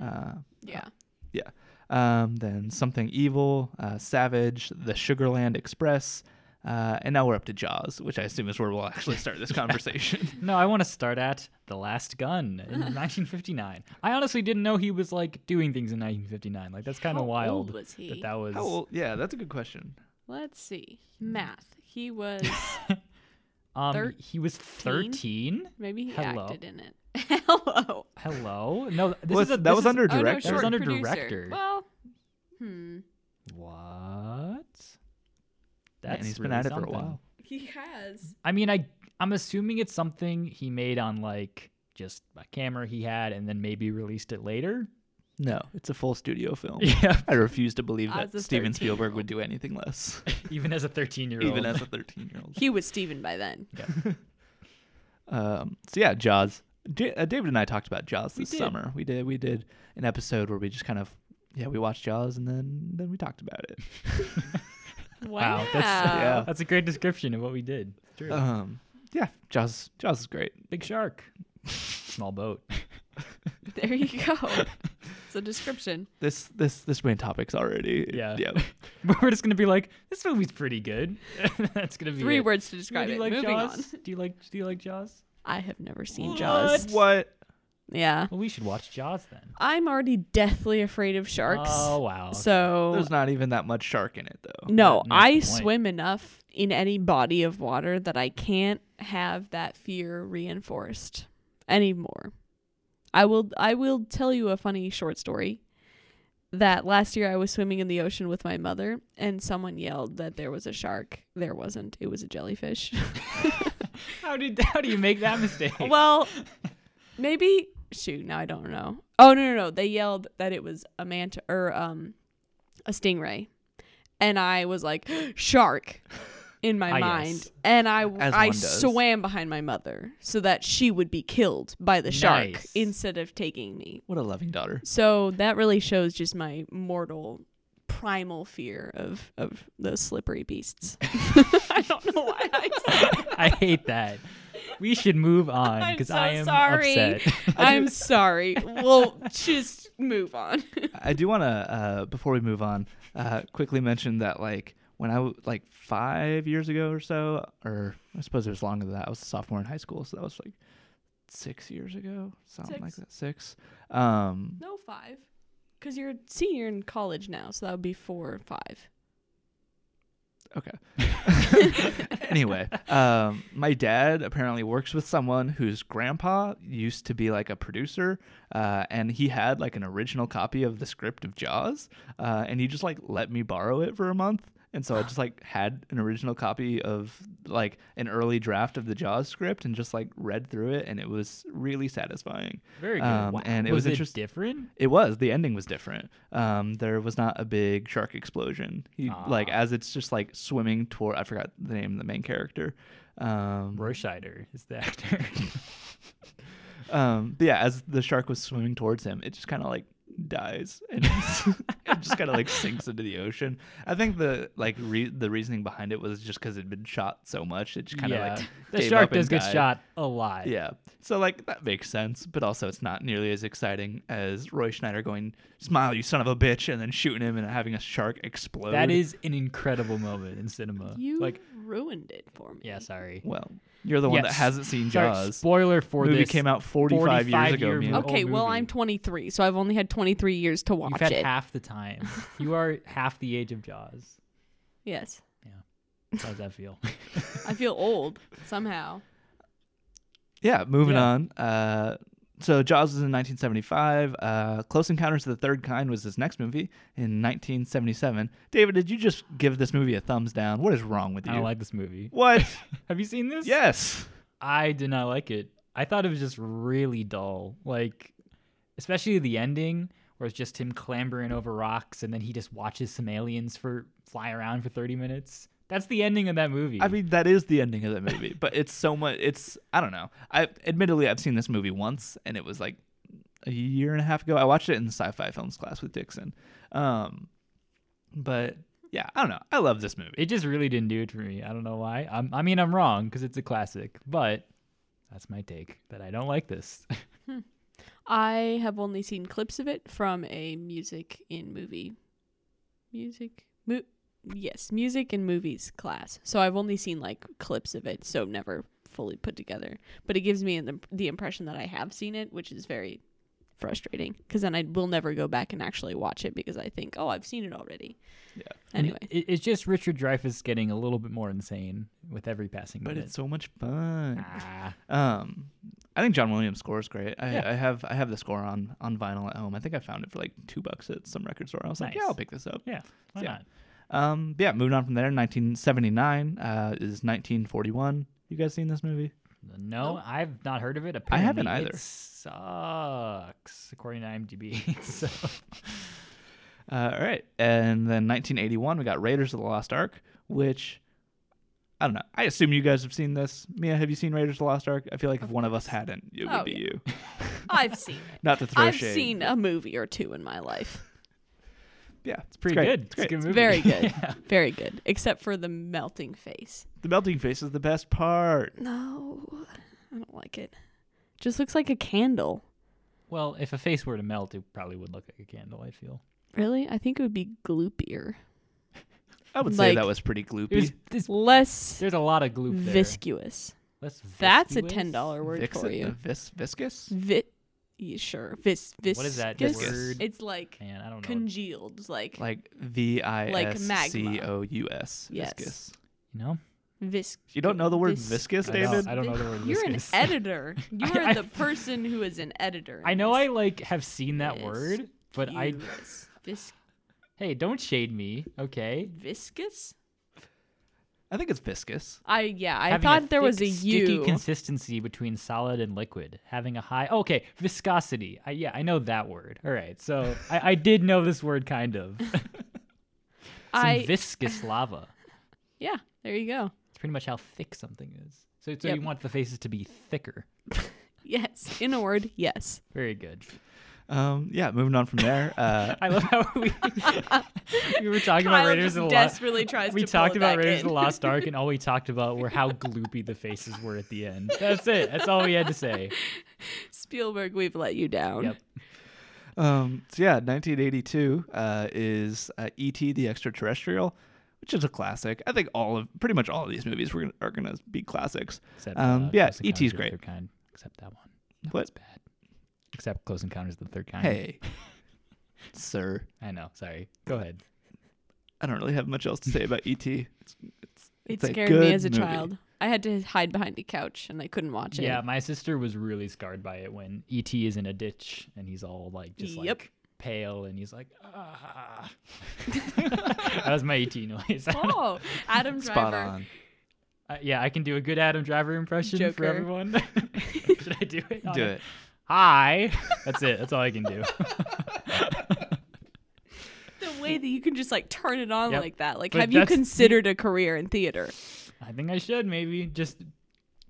Speaker 1: Uh,
Speaker 3: yeah.
Speaker 1: yeah. Um, then Something Evil, uh, Savage, The Sugarland Express, uh, and now we're up to Jaws, which I assume is where we'll actually start this conversation.
Speaker 2: no, I want to start at The Last Gun in 1959. I honestly didn't know he was like doing things in 1959. Like that's kind of wild
Speaker 3: old was he?
Speaker 2: that that was.
Speaker 1: How old? Yeah, that's a good question.
Speaker 3: Let's see. Math. He was
Speaker 2: um, he was
Speaker 3: 13?
Speaker 2: 13.
Speaker 3: maybe he
Speaker 2: Hello.
Speaker 3: acted in it. Hello.
Speaker 2: Hello. No, this
Speaker 1: Well,
Speaker 2: is a,
Speaker 1: that
Speaker 2: this
Speaker 1: was
Speaker 2: is-
Speaker 1: under
Speaker 3: Oh, no,
Speaker 1: director.
Speaker 2: That was
Speaker 3: short
Speaker 2: under
Speaker 3: producer.
Speaker 2: director.
Speaker 3: Well, hmm.
Speaker 2: What?
Speaker 1: And he's been
Speaker 2: really
Speaker 1: at it for a while.
Speaker 3: He has.
Speaker 2: I mean, I I'm assuming it's something he made on like just a camera he had, and then maybe released it later.
Speaker 1: No, it's a full studio film.
Speaker 2: Yeah,
Speaker 1: I refuse to believe that Steven Spielberg would do anything less,
Speaker 2: even as a 13 year old.
Speaker 1: even as a 13 year old.
Speaker 3: He was Steven by then. Yeah.
Speaker 1: Um, so yeah, Jaws. J- uh, David and I talked about Jaws this
Speaker 2: did.
Speaker 1: summer. We did. We did an episode where we just kind of yeah we watched Jaws and then then we talked about it.
Speaker 2: Wow, that's
Speaker 1: Yeah.
Speaker 2: that's a great description of what we did. True.
Speaker 1: Um, yeah, Jaws. Jaws is great.
Speaker 2: Big shark, small boat.
Speaker 3: There you go. it's a description.
Speaker 1: This this this main topic's already
Speaker 2: Yeah.
Speaker 1: yeah.
Speaker 2: We're just gonna be like, this movie's pretty good. that's gonna be
Speaker 3: Three
Speaker 2: it.
Speaker 3: words to describe
Speaker 2: do
Speaker 3: it.
Speaker 2: you like
Speaker 3: Moving
Speaker 2: Jaws?
Speaker 3: on.
Speaker 2: Do you like Do you like Jaws?
Speaker 3: I have never seen
Speaker 2: What?
Speaker 3: Jaws.
Speaker 1: What?
Speaker 3: Yeah.
Speaker 2: Well, we should watch Jaws then.
Speaker 3: I'm already deathly afraid of sharks.
Speaker 2: Oh wow.
Speaker 3: So
Speaker 1: There's not even that much shark in it though.
Speaker 3: no, I
Speaker 2: point.
Speaker 3: swim enough in any body of water that I can't have that fear reinforced anymore. I will I will tell you a funny short story. That last year I was swimming in the ocean with my mother and someone yelled that there was a shark. There wasn't. It was a jellyfish.
Speaker 2: how did how do you make that mistake?
Speaker 3: well, maybe shoot, now I don't know. Oh no no no. They yelled that it was a manta or um a stingray. And I was like, shark in my
Speaker 2: Ah,
Speaker 3: mind. And I
Speaker 1: As
Speaker 3: I swam behind my mother so that she would be killed by the shark
Speaker 2: Nice.
Speaker 3: instead of taking me.
Speaker 1: What a loving daughter.
Speaker 3: So that really shows just my mortal primal fear of of those slippery beasts. I don't know why I said
Speaker 2: I hate that. We should move on
Speaker 3: I'm
Speaker 2: because
Speaker 3: so
Speaker 2: I am
Speaker 3: sorry.
Speaker 2: upset.
Speaker 3: I'm sorry. We'll just move on.
Speaker 1: I do want to, uh, before we move on, uh, quickly mention that like when I w- like five years ago or so, or I suppose it was longer than that. I was a sophomore in high school, so that was like six years ago, something like that. Six. Um,
Speaker 3: No, five. Because you're a senior in college now, so that would be four or five.
Speaker 1: Okay. anyway, um, my dad apparently works with someone whose grandpa used to be like a producer, uh, and he had like an original copy of the script of Jaws, uh, and he just like let me borrow it for a month. And so I just like had an original copy of like an early draft of the Jaws script and just like read through it, and it was really satisfying.
Speaker 2: Very good.
Speaker 1: Um,
Speaker 2: Wow.
Speaker 1: and it
Speaker 2: was,
Speaker 1: was interest-
Speaker 2: different.
Speaker 1: It was. The ending was different. Um, there was not a big shark explosion. He like
Speaker 2: Ah.
Speaker 1: as it's just like swimming toward. I forgot the name of the main character. Um,
Speaker 2: Roy Scheider is the actor.
Speaker 1: um, but yeah, as the shark was swimming towards him, it just kind of like dies and it just kind of like sinks into the ocean. I think the like re- the reasoning behind it was just because it'd been shot so much. It just kind of
Speaker 2: yeah,
Speaker 1: like
Speaker 2: the
Speaker 1: gave
Speaker 2: shark
Speaker 1: up and
Speaker 2: does get
Speaker 1: died.
Speaker 2: shot a lot.
Speaker 1: Yeah. So like that makes sense, but also it's not nearly as exciting as Roy Scheider going, "Smile, you son of a bitch," and then shooting him and having a shark explode.
Speaker 2: That is an incredible moment in cinema.
Speaker 3: You
Speaker 2: like,
Speaker 3: ruined it for me.
Speaker 2: yeah, sorry.
Speaker 1: well, you're the one that hasn't seen
Speaker 2: Sorry,
Speaker 1: Jaws.
Speaker 2: spoiler for
Speaker 1: movie
Speaker 2: this.
Speaker 1: came out 45, years
Speaker 2: 45
Speaker 1: ago.
Speaker 2: year
Speaker 1: Mia.
Speaker 2: movie.
Speaker 3: Okay,
Speaker 2: old
Speaker 3: well,
Speaker 2: movie.
Speaker 3: I'm 23, so I've only had 23 years to watch
Speaker 2: You've had
Speaker 3: it.
Speaker 2: half the time. you are half the age of Jaws.
Speaker 3: yes. Yeah.
Speaker 2: How does that feel?
Speaker 3: I feel old somehow.
Speaker 1: Yeah, moving
Speaker 2: Yeah.
Speaker 1: on. Uh, so Jaws was in 1975. Uh, Close Encounters of the Third Kind was his next movie in 1977. David, did you just give this movie a thumbs down? What is wrong with you?
Speaker 2: I don't like this movie.
Speaker 1: what?
Speaker 2: Have you seen this?
Speaker 1: yes.
Speaker 2: I did not like it. I thought it was just really dull. Like, especially the ending, where it's just him clambering over rocks and then he just watches some aliens for fly around for 30 minutes. That's the ending of that movie.
Speaker 1: I mean, that is the ending of that movie, but it's so much. It's I don't know. I admittedly I've seen this movie once, and it was like a year and a half ago. I watched it in the sci-fi films class with Dixon. Um, but yeah, I don't know. I love this movie.
Speaker 2: it just really didn't do it for me. I don't know why. I'm, I mean, I'm wrong because it's a classic, but that's my take that I don't like this.
Speaker 3: I have only seen clips of it from a music in movie music mo- yes, music and movies class. So I've only seen like clips of it, so never fully put together. But it gives me the, the impression that I have seen it, which is very frustrating because then I will never go back and actually watch it because I think, "Oh, I've seen it already."
Speaker 1: Yeah.
Speaker 3: Anyway,
Speaker 2: it, it's just Richard Dreyfuss getting a little bit more insane with every passing
Speaker 1: but
Speaker 2: minute.
Speaker 1: it's so much fun.
Speaker 2: ah,
Speaker 1: Um, I think John Williams' score is great. I,
Speaker 2: Yeah.
Speaker 1: I have I have the score on on vinyl at home. I think I found it for like two bucks at some record store. I was like, yeah, I'll pick this up.
Speaker 2: yeah, why
Speaker 1: Yeah.
Speaker 2: not?
Speaker 1: Um, yeah, moving on from there. 1979 uh, is 1941. You guys seen this movie?
Speaker 2: No,
Speaker 3: Nope.
Speaker 2: I've not heard of it.
Speaker 1: Apparently, I haven't either.
Speaker 2: It sucks, according to IMDb. so,
Speaker 1: Uh, all right, and then 1981 we got Raiders of the Lost Ark, which I don't know. I assume you guys have seen this. Mia, have you seen Raiders of the Lost Ark? I feel like if
Speaker 3: Of
Speaker 1: one of us hadn't, it would
Speaker 3: Oh,
Speaker 1: be
Speaker 3: yeah.
Speaker 1: you.
Speaker 3: I've seen it.
Speaker 1: Not to throw
Speaker 3: I've
Speaker 1: shade.
Speaker 3: seen a movie or two in my life.
Speaker 1: Yeah,
Speaker 2: it's pretty
Speaker 1: great.
Speaker 2: good.
Speaker 1: It's
Speaker 2: It's, a good
Speaker 3: It's
Speaker 2: movie.
Speaker 3: very good.
Speaker 2: Yeah.
Speaker 3: Very good, except for the melting face.
Speaker 1: The melting face is the best part.
Speaker 3: No, I don't like it. Just looks like a candle.
Speaker 2: Well, if a face were to melt, it probably would look like a candle. I feel.
Speaker 3: Really? I think it would be gloopier.
Speaker 1: I would say that was pretty gloopy.
Speaker 2: There's, there's,
Speaker 3: Less
Speaker 2: there's a lot of gloop there.
Speaker 3: viscous.
Speaker 2: Less
Speaker 3: That's a ten dollar word
Speaker 1: Vix-
Speaker 3: for you.
Speaker 1: Vis- viscous?
Speaker 3: Vi- yeah, sure. Vis vis.
Speaker 2: What is that
Speaker 1: Viscous.
Speaker 2: word?
Speaker 3: It's like
Speaker 2: Man, I don't know.
Speaker 3: congealed, like,
Speaker 1: Like V I S C
Speaker 3: magma.
Speaker 1: O U S.
Speaker 3: Yes.
Speaker 1: Viscous.
Speaker 2: you know,
Speaker 3: vis.
Speaker 1: You don't know the word
Speaker 3: vis-
Speaker 1: viscous,
Speaker 2: I don't-
Speaker 1: David?
Speaker 2: I don't know the word viscous.
Speaker 3: You're
Speaker 2: viscous.
Speaker 3: an editor. You are
Speaker 2: I-
Speaker 3: the person who is an editor.
Speaker 2: I know
Speaker 3: this.
Speaker 2: I like have seen that word, but I
Speaker 3: Viscous. Vis-
Speaker 2: hey, don't shade me, okay?
Speaker 3: viscous.
Speaker 1: I think it's viscous.
Speaker 3: I yeah. I
Speaker 2: Having
Speaker 3: thought there was a
Speaker 2: thick, sticky consistency between solid and liquid. Having a high, okay, viscosity. I, yeah, I know that word. All right, so I, I did know this word kind of. Some
Speaker 3: I
Speaker 2: viscous lava.
Speaker 3: yeah. There you go.
Speaker 2: It's pretty much how thick something is. So, so
Speaker 3: Yep.
Speaker 2: you want the faces to be thicker.
Speaker 3: Yes. In a word, yes.
Speaker 2: Very good.
Speaker 1: Um, yeah, moving on from there. Uh,
Speaker 2: I love how we we were talking about Raiders of the Lost.
Speaker 3: desperately tries
Speaker 2: We
Speaker 3: to
Speaker 2: talked
Speaker 3: it
Speaker 2: about
Speaker 3: back
Speaker 2: Raiders
Speaker 3: in.
Speaker 2: of the Lost Ark, and all we talked about were how gloopy the faces were at the end. That's it. That's all we had to say.
Speaker 3: Spielberg, we've let you down.
Speaker 2: Yep.
Speaker 1: um, so yeah, 1982 uh, is uh, E.T. the Extraterrestrial, which is a classic. I think all of pretty much all of these movies were, are going to be classics.
Speaker 2: Except
Speaker 1: Um,
Speaker 2: uh,
Speaker 1: yeah,
Speaker 2: Close
Speaker 1: E.T.'s
Speaker 2: Encounters of the
Speaker 1: great.
Speaker 2: Kind. Except that one. No,
Speaker 1: What?
Speaker 2: bad. Except Close Encounters of the Third Kind.
Speaker 1: Hey, sir,
Speaker 2: I know. Sorry. Go ahead.
Speaker 1: I don't really have much else to say about E.T. It's, it's,
Speaker 3: It
Speaker 1: it's a
Speaker 3: scared me
Speaker 1: good
Speaker 3: as a
Speaker 1: movie.
Speaker 3: child. I had to hide behind a couch and I couldn't watch it.
Speaker 2: Yeah, my sister was really scared by it when ET is in a ditch and he's all like just
Speaker 3: Yep.
Speaker 2: like pale and he's like ah. that was my ET noise.
Speaker 3: Oh, Adam
Speaker 1: Spot
Speaker 3: Driver.
Speaker 1: on.
Speaker 2: Uh, yeah, I can do a good Adam Driver impression for
Speaker 3: Joker.
Speaker 2: everyone. Should I do it?
Speaker 1: Do
Speaker 2: a-
Speaker 1: it.
Speaker 2: Hi. That's it. That's all I can do.
Speaker 3: The way that you can just like turn it on
Speaker 2: Yep.
Speaker 3: like that. Like,
Speaker 2: But
Speaker 3: have you
Speaker 2: that's the-
Speaker 3: considered a career in theater
Speaker 2: I think I should maybe just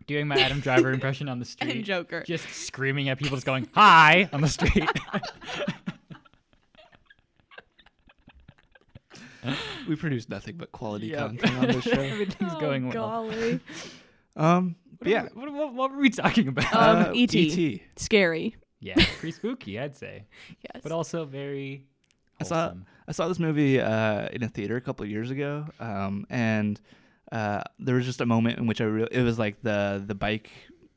Speaker 2: doing my Adam Driver impression on the street.
Speaker 3: and Joker?
Speaker 2: Just screaming at people, just going "Hi" on the street.
Speaker 1: We produce nothing but quality
Speaker 2: Yeah.
Speaker 1: content on this show.
Speaker 2: Everything's
Speaker 3: Oh,
Speaker 2: going well.
Speaker 3: golly.
Speaker 1: Um, but
Speaker 2: What,
Speaker 1: yeah,
Speaker 2: we- what, what, what were we talking about?
Speaker 3: Um,
Speaker 1: uh,
Speaker 3: E.T..
Speaker 1: E.T.
Speaker 3: Scary.
Speaker 2: yeah, pretty spooky, I'd say,
Speaker 3: Yes.
Speaker 2: but also very.
Speaker 1: I saw- I saw this movie uh, in a theater a couple of years ago, um, and uh, there was just a moment in which I really it was like the the bike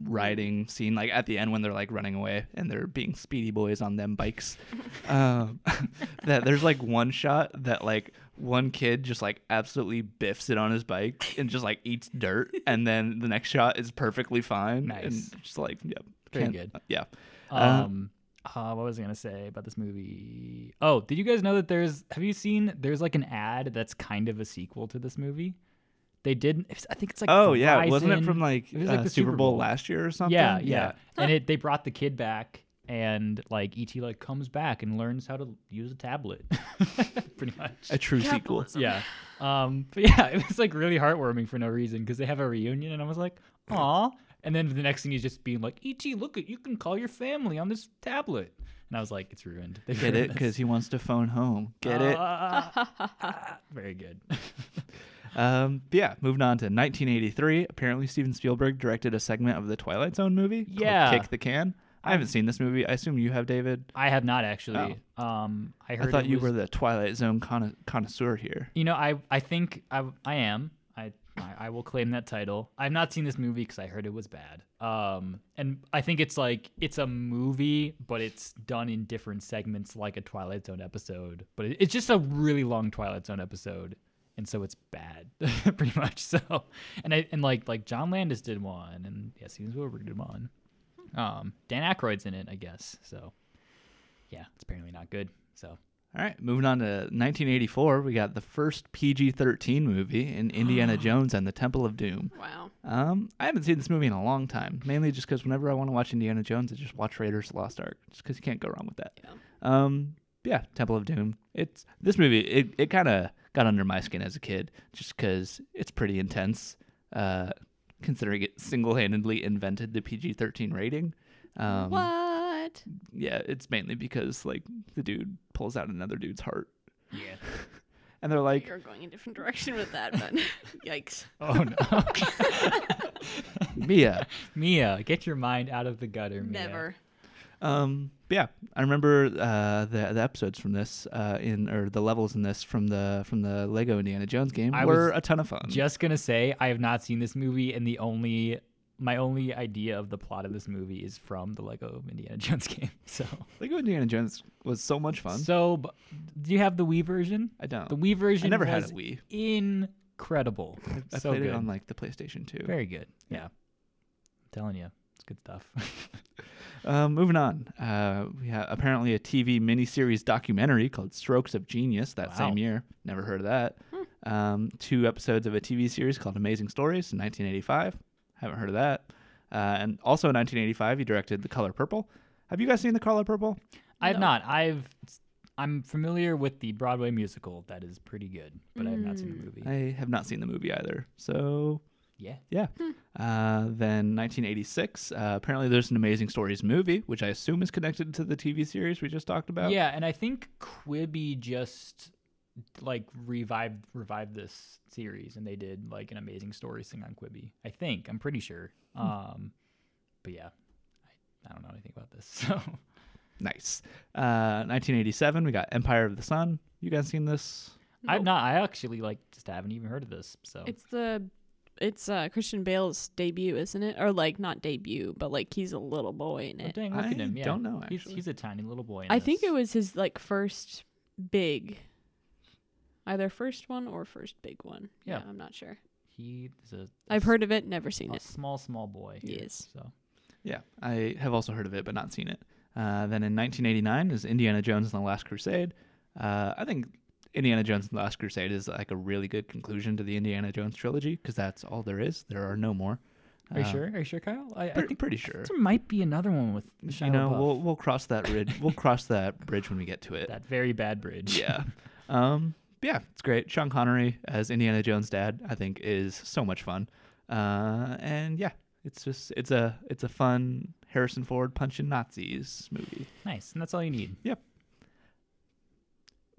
Speaker 1: riding scene, like at the end when they're like running away and they're being speedy boys on them bikes. um, that there's like one shot that like one kid just like absolutely biffs it on his bike and just like eats dirt, and then the next shot is perfectly fine.
Speaker 2: Nice.
Speaker 1: and just like yep,
Speaker 2: Very good.
Speaker 1: Yeah.
Speaker 2: Um, uh, what was I gonna say about this movie? Oh, did you guys know that there's? Have you seen? There's like an ad that's kind of a sequel to this movie. They did. I think it's like.
Speaker 1: oh yeah, wasn't it from like
Speaker 2: It was
Speaker 1: uh,
Speaker 2: like the
Speaker 1: Super Bowl
Speaker 2: Bowl.
Speaker 1: last year or something?
Speaker 2: Yeah, yeah. and it they brought the kid back, and like ET like comes back and learns how to use a tablet, pretty much.
Speaker 1: A true sequel.
Speaker 2: Yeah. Um, but yeah, it was like really heartwarming for no reason because they have a reunion, and I was like, aw. And then the next thing is just being like, "Et, look at you can call your family on this tablet," and I was like, "It's ruined." They
Speaker 1: Get it? Because he wants to phone home. Get it?
Speaker 2: Ah, very good.
Speaker 1: Um, yeah, moving on to 1983. Apparently, Steven Spielberg directed a segment of the Twilight Zone movie.
Speaker 2: Yeah.
Speaker 1: Kick the Can. I haven't seen this movie. I assume you have, David.
Speaker 2: I have not actually. Um, I heard.
Speaker 1: Oh. I thought you
Speaker 2: was-
Speaker 1: were the Twilight Zone conno- connoisseur here.
Speaker 2: You know, I I think I I am. I I, I will claim that title. I've not seen this movie because I heard it was bad. Um, and I think it's like it's a movie, but it's done in different segments, like a Twilight Zone episode. But it, it's just a really long Twilight Zone episode, and so it's bad, pretty much. So, and I and like like John Landis did one, and yeah, Steven Spielberg did one. Um, Dan Aykroyd's in it, I guess. So, yeah, it's apparently not good. So.
Speaker 1: All right, moving on to 1984. We got the first PG-13 movie in Indiana Jones and the Temple of Doom.
Speaker 3: Wow.
Speaker 1: Um, I haven't seen this movie in a long time, mainly just because whenever I want to watch Indiana Jones, I just watch Raiders of the Lost Ark, just because you can't go wrong with that.
Speaker 3: Yeah.
Speaker 1: Um, yeah, Temple of Doom. It's this movie. It it kind of got under my skin as a kid, just because it's pretty intense. Uh, considering it single-handedly invented the PG-13 rating. Um,
Speaker 3: what?
Speaker 1: Yeah, it's mainly because like the dude pulls out another dude's heart,
Speaker 2: Yeah.
Speaker 1: and they're like,
Speaker 3: You're going a different direction with that, but yikes.
Speaker 2: Oh no.
Speaker 1: Mia.
Speaker 2: Mia, get your mind out of the gutter, Mia.
Speaker 3: Never.
Speaker 1: Um, yeah, I remember uh, the the episodes from this uh, in or the levels in this from the from the Lego Indiana Jones game
Speaker 2: I
Speaker 1: were a ton of fun.
Speaker 2: Just gonna say I have not seen this movie, and the only my only idea of the plot of this movie is from the Lego Indiana Jones game. So,
Speaker 1: Lego Indiana Jones was so much fun.
Speaker 2: so b- do you have the Wii version?
Speaker 1: I don't.
Speaker 2: The Wii version.
Speaker 1: I never had a Wii.
Speaker 2: Incredible.
Speaker 1: I
Speaker 2: so
Speaker 1: played
Speaker 2: good.
Speaker 1: it on like the PlayStation 2.
Speaker 2: Very good. Yeah. I'm telling you, it's good stuff.
Speaker 1: Um, moving on, uh, we have apparently a TV miniseries documentary called Strokes of Genius that
Speaker 2: Wow.
Speaker 1: same year. Never heard of that. Um, two episodes of a TV series called Amazing Stories in 1985. Haven't heard of that. Uh, and also in 1985, he directed The Color Purple. Have you guys seen The Color Purple?
Speaker 2: I have
Speaker 3: No.
Speaker 2: not. I've I'm familiar with the Broadway musical. That is pretty good, but I have not seen the movie.
Speaker 1: I have not seen the movie either. So
Speaker 2: yeah.
Speaker 1: yeah. Uh, then 1986. Uh, apparently, there's an Amazing Stories movie, which I assume is connected to the TV series we just talked about.
Speaker 2: Yeah, and I think Quibi just like revived revived this series, and they did like an amazing story thing on Quibi. I think I'm pretty sure.
Speaker 1: Hmm.
Speaker 2: Um, but yeah, I, I don't know anything about this. So
Speaker 1: Nice. Uh, 1987, we got Empire of the Sun. You guys seen this?
Speaker 2: I've not. I actually like just haven't even heard of this. So
Speaker 3: It's the it's uh Christian Bale's debut, isn't it? Or like not debut, but like he's a little boy in
Speaker 2: Oh,
Speaker 3: it.
Speaker 2: dang, look
Speaker 1: I
Speaker 2: at him. Yeah,
Speaker 1: don't know,
Speaker 2: He's
Speaker 1: actually.
Speaker 2: he's a tiny little boy. In
Speaker 3: I think
Speaker 2: this.
Speaker 3: it was his like first big either first one or first big one.
Speaker 2: Yeah.
Speaker 3: I'm not sure.
Speaker 2: he is a.
Speaker 3: I've
Speaker 2: a
Speaker 3: heard of it, never seen
Speaker 2: a
Speaker 3: it.
Speaker 2: small small boy.
Speaker 3: Yes.
Speaker 2: So
Speaker 1: Yeah, I have also heard of it, but not seen it. Uh, then in 1989 is Indiana Jones and the Last Crusade. Uh, I think Indiana Jones and the Last Crusade is like a really good conclusion to the Indiana Jones trilogy because that's all there is. There are no more.
Speaker 2: are you
Speaker 1: Uh,
Speaker 2: sure? Are you sure, Kyle? I, I think
Speaker 1: pretty sure.
Speaker 2: there might be another one with Shia
Speaker 1: You know,
Speaker 2: LaBeouf.
Speaker 1: we'll we'll cross that bridge. we'll cross that bridge when we get to it.
Speaker 2: that very bad bridge.
Speaker 1: yeah. Um, yeah, it's great. Sean Connery as Indiana Jones' dad, I think, is so much fun. Uh, and yeah, it's just it's a it's a fun Harrison Ford punching Nazis movie.
Speaker 2: nice, and that's all you need.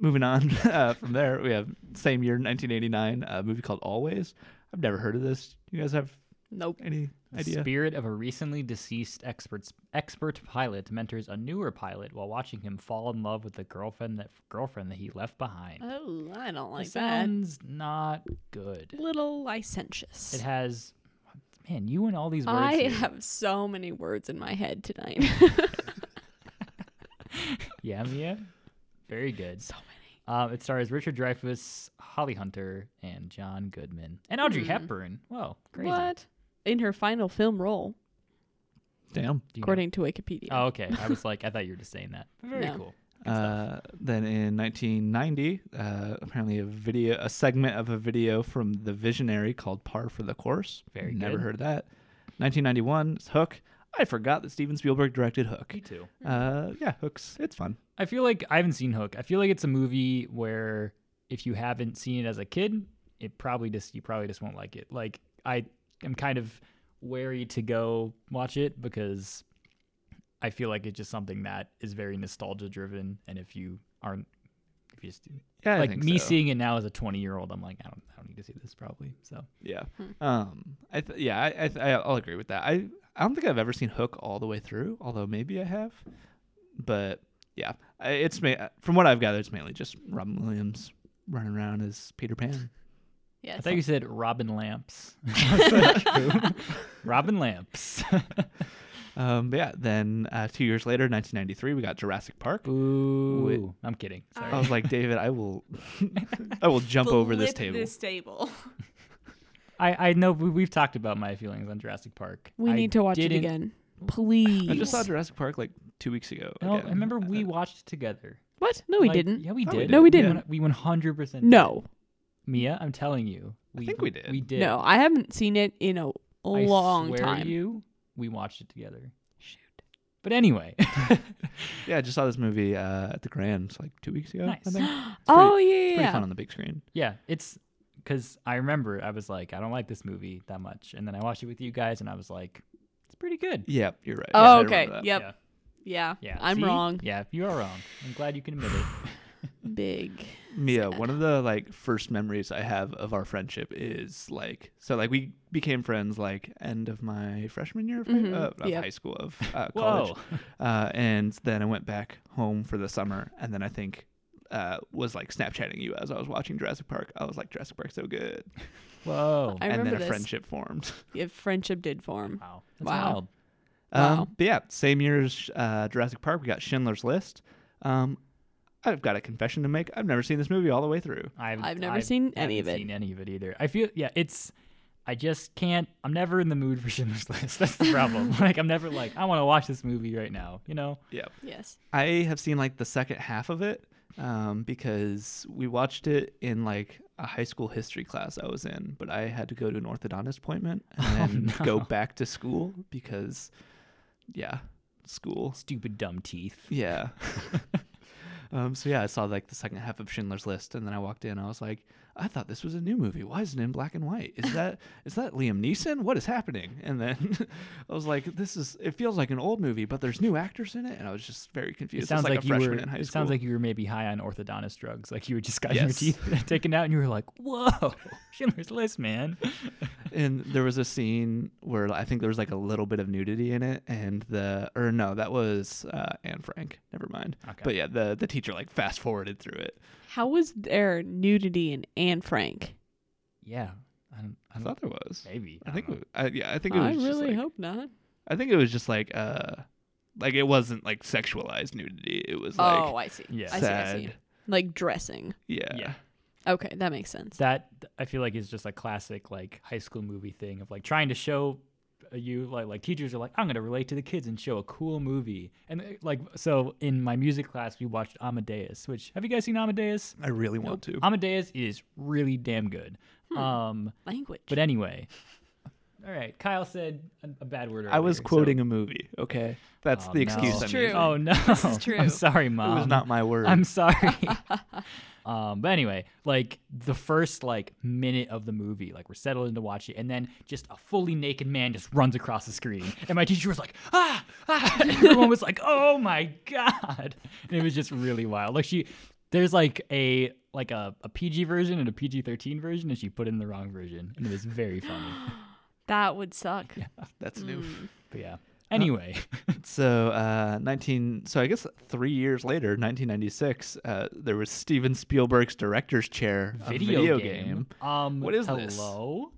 Speaker 1: Moving on uh, from there, we have same year, 1989, a movie called Always. I've never heard of this. You guys have
Speaker 3: Nope.
Speaker 1: any
Speaker 2: The
Speaker 1: idea?
Speaker 2: spirit of a recently deceased expert's, expert pilot mentors a newer pilot while watching him fall in love with the girlfriend that girlfriend that he left behind.
Speaker 3: Oh, I don't like
Speaker 2: It
Speaker 3: that.
Speaker 2: sounds not good.
Speaker 3: Little licentious.
Speaker 2: It has, man, you and all these words.
Speaker 3: I
Speaker 2: here.
Speaker 3: have so many words in my head tonight.
Speaker 2: yeah, Mia, very good.
Speaker 3: so many.
Speaker 2: Um, it stars Richard Dreyfuss, Holly Hunter, and John Goodman, and Audrey
Speaker 3: Hmm.
Speaker 2: Hepburn. Whoa, crazy!
Speaker 3: What? In her final film role,
Speaker 1: Damn.
Speaker 2: Do you know-
Speaker 3: according to Wikipedia.
Speaker 2: Oh, okay. I was like, I thought you were just saying that. Very
Speaker 3: No.
Speaker 2: cool.
Speaker 1: Uh, then in 1990, uh, apparently a video, a segment of a video from The Visionary called "Par for the Course."
Speaker 2: Very
Speaker 1: Never
Speaker 2: good.
Speaker 1: heard of that. 1991 is Hook. I forgot that Steven Spielberg directed Hook.
Speaker 2: Me too.
Speaker 1: Uh, yeah, Hook's it's fun.
Speaker 2: I feel like I haven't seen Hook. I feel like it's a movie where if you haven't seen it as a kid, it probably just you probably just won't like it. Like I am kind of wary to go watch it because I feel like it's just something that is very nostalgia driven, and if you aren't, if you just
Speaker 1: Yeah,
Speaker 2: like me
Speaker 1: so.
Speaker 2: seeing it now as a 20 year old, I'm like, I don't, I don't need to see this probably. So
Speaker 1: Yeah.
Speaker 3: Hmm.
Speaker 1: Um. I th- yeah. I, I I'll agree with that. I I don't think I've ever seen Hook all the way through, although maybe I have. But yeah, it's from what I've gathered, it's mainly just Robin Williams running around as Peter Pan.
Speaker 3: Yeah,
Speaker 2: I thought you said Robin Lamps. I was like, who? Robin Lamps.
Speaker 1: Um. But yeah. Then uh, two years later, 1993, we got Jurassic Park.
Speaker 2: Ooh, I'm kidding. Sorry.
Speaker 1: I was like, David, I will, I will jump over this table.
Speaker 5: This table.
Speaker 2: I, I know we, we've talked about my feelings on Jurassic Park.
Speaker 3: we
Speaker 2: I
Speaker 3: need to watch it again, please.
Speaker 1: I just saw Jurassic Park like two weeks ago.
Speaker 2: No,
Speaker 1: again.
Speaker 2: I remember
Speaker 1: Uh,
Speaker 2: we watched it together.
Speaker 3: What? No, we
Speaker 2: Like,
Speaker 3: didn't.
Speaker 2: Yeah, we did.
Speaker 1: did.
Speaker 3: No, we
Speaker 2: We
Speaker 3: didn't.
Speaker 2: one- We 100 percent.
Speaker 3: No,
Speaker 2: Mia, I'm telling you. We,
Speaker 1: think we did.
Speaker 2: We did.
Speaker 3: no, I haven't seen it in a
Speaker 2: I
Speaker 3: long
Speaker 2: swear to
Speaker 3: time.
Speaker 2: you, we watched it together.
Speaker 3: Shoot.
Speaker 2: But anyway,
Speaker 1: Yeah, I just saw this movie uh, at the Grand like two weeks ago. I
Speaker 2: Nice.
Speaker 1: think.
Speaker 3: Oh
Speaker 1: It's
Speaker 3: yeah,
Speaker 1: pretty
Speaker 3: yeah.
Speaker 1: fun on the big screen.
Speaker 2: yeah, it's because I remember I was like, I don't like this movie that much, and then I watched it with you guys, and I was like, it's pretty good.
Speaker 1: Yeah, you're right.
Speaker 3: Oh,
Speaker 1: Yeah,
Speaker 3: okay. Yep.
Speaker 2: Yeah.
Speaker 3: Yeah.
Speaker 2: Yeah,
Speaker 3: I'm
Speaker 2: see?
Speaker 3: wrong.
Speaker 2: Yeah, you are wrong. I'm glad you can admit it.
Speaker 3: Big.
Speaker 1: Mia,
Speaker 3: Sad.
Speaker 1: one of the like first memories I have of our friendship is like so like we became friends like end of my freshman year of, high-
Speaker 3: Mhm,
Speaker 1: uh, of
Speaker 3: yep.
Speaker 1: high school of uh, college,
Speaker 2: Whoa.
Speaker 1: uh, and then I went back home for the summer, and then I think uh, was like Snapchatting you as I was watching Jurassic Park. I was like Jurassic Park's so good,
Speaker 2: Whoa.
Speaker 3: I
Speaker 1: and
Speaker 3: remember
Speaker 1: then a
Speaker 3: this.
Speaker 1: friendship formed.
Speaker 3: Yeah, friendship did form.
Speaker 2: Wow. That's
Speaker 3: Wow.
Speaker 2: wild.
Speaker 3: Wow.
Speaker 1: Um, but yeah, same year as uh, Jurassic Park, we got Schindler's List. Um, I've got a confession to make. I've never seen this movie all the way through.
Speaker 2: I've,
Speaker 3: I've never seen any
Speaker 2: haven't
Speaker 3: of it.
Speaker 2: Seen any of it either. I feel yeah, it's. I just can't. I'm never in the mood for Schindler's List. That's the problem. like I'm never like I want to watch this movie right now. You know.
Speaker 1: Yeah.
Speaker 3: Yes.
Speaker 1: I have seen like the second half of it um, because we watched it in like a high school history class I was in, but I had to go to an orthodontist appointment and then go back to school because, yeah, school.
Speaker 2: Stupid dumb teeth.
Speaker 1: Yeah. um, so yeah, I saw like the second half of Schindler's List, and then I walked in. I was like, I thought this was a new movie. Why isn't it in black and white? Is that is that Liam Neeson? What is happening? And then I was like, this is. It feels like an old movie, but there's new actors in it, and I was just very confused.
Speaker 2: It sounds
Speaker 1: like,
Speaker 2: like,
Speaker 1: a
Speaker 2: you
Speaker 1: freshman
Speaker 2: were.
Speaker 1: in high
Speaker 2: It
Speaker 1: school.
Speaker 2: sounds like you were maybe high on orthodontist drugs. Like you were just got
Speaker 1: Yes.
Speaker 2: your teeth taken out, and you were like, "Whoa, Schindler's List, man."
Speaker 1: and there was a scene where I think there was like a little bit of nudity in it, and the or no, that was uh, Anne Frank. Never mind.
Speaker 2: Okay.
Speaker 1: But yeah, the the teacher like fast forwarded through it.
Speaker 3: How was there nudity in Anne Frank?
Speaker 2: Yeah, I don't. I,
Speaker 1: I thought there was.
Speaker 2: maybe.
Speaker 1: I think. It, I, yeah, I think it
Speaker 3: I
Speaker 1: was. just,
Speaker 3: really
Speaker 1: like-
Speaker 3: hope not.
Speaker 1: I think it was just like uh, like it wasn't like sexualized nudity. It was like
Speaker 3: oh, I see.
Speaker 2: Yeah.
Speaker 3: I see. I see. Like dressing.
Speaker 1: Yeah.
Speaker 2: Yeah.
Speaker 3: Okay, that makes sense.
Speaker 2: that I feel like is just a classic like high school movie thing of like trying to show you like like teachers are like I'm gonna relate to the kids and show a cool movie and uh, like so in my music class we watched Amadeus which have you guys seen Amadeus?
Speaker 1: I really want to.
Speaker 2: Amadeus is really damn good.
Speaker 3: Hmm.
Speaker 2: Um,
Speaker 3: Language.
Speaker 2: but anyway, all right. Kyle said a, a bad word.
Speaker 1: I was
Speaker 2: earlier, so-
Speaker 1: quoting a movie. Okay, that's
Speaker 2: Oh,
Speaker 1: the excuse.
Speaker 2: no.
Speaker 1: I'm
Speaker 3: true.
Speaker 1: using.
Speaker 2: Oh no,
Speaker 3: This is true.
Speaker 2: I'm sorry, mom
Speaker 1: It
Speaker 2: mom.
Speaker 1: was not my word.
Speaker 2: I'm sorry. um, but anyway, like the first like minute of the movie, like we're settled in to watch it, and then just a fully naked man just runs across the screen, and my teacher was like, ah, ah, and everyone was like, oh my god, and it was just really wild. Like she, there's like a like a, a PG version and a PG-13 version, and she put in the wrong version, and it was very funny.
Speaker 3: that would suck.
Speaker 1: that's new.
Speaker 3: Mm.
Speaker 2: But yeah. Anyway,
Speaker 1: So, uh, 19. So I guess three years later, 1996, uh, there was Steven Spielberg's director's chair, a
Speaker 2: video,
Speaker 1: game.
Speaker 2: Um,
Speaker 1: What is this?
Speaker 2: hello?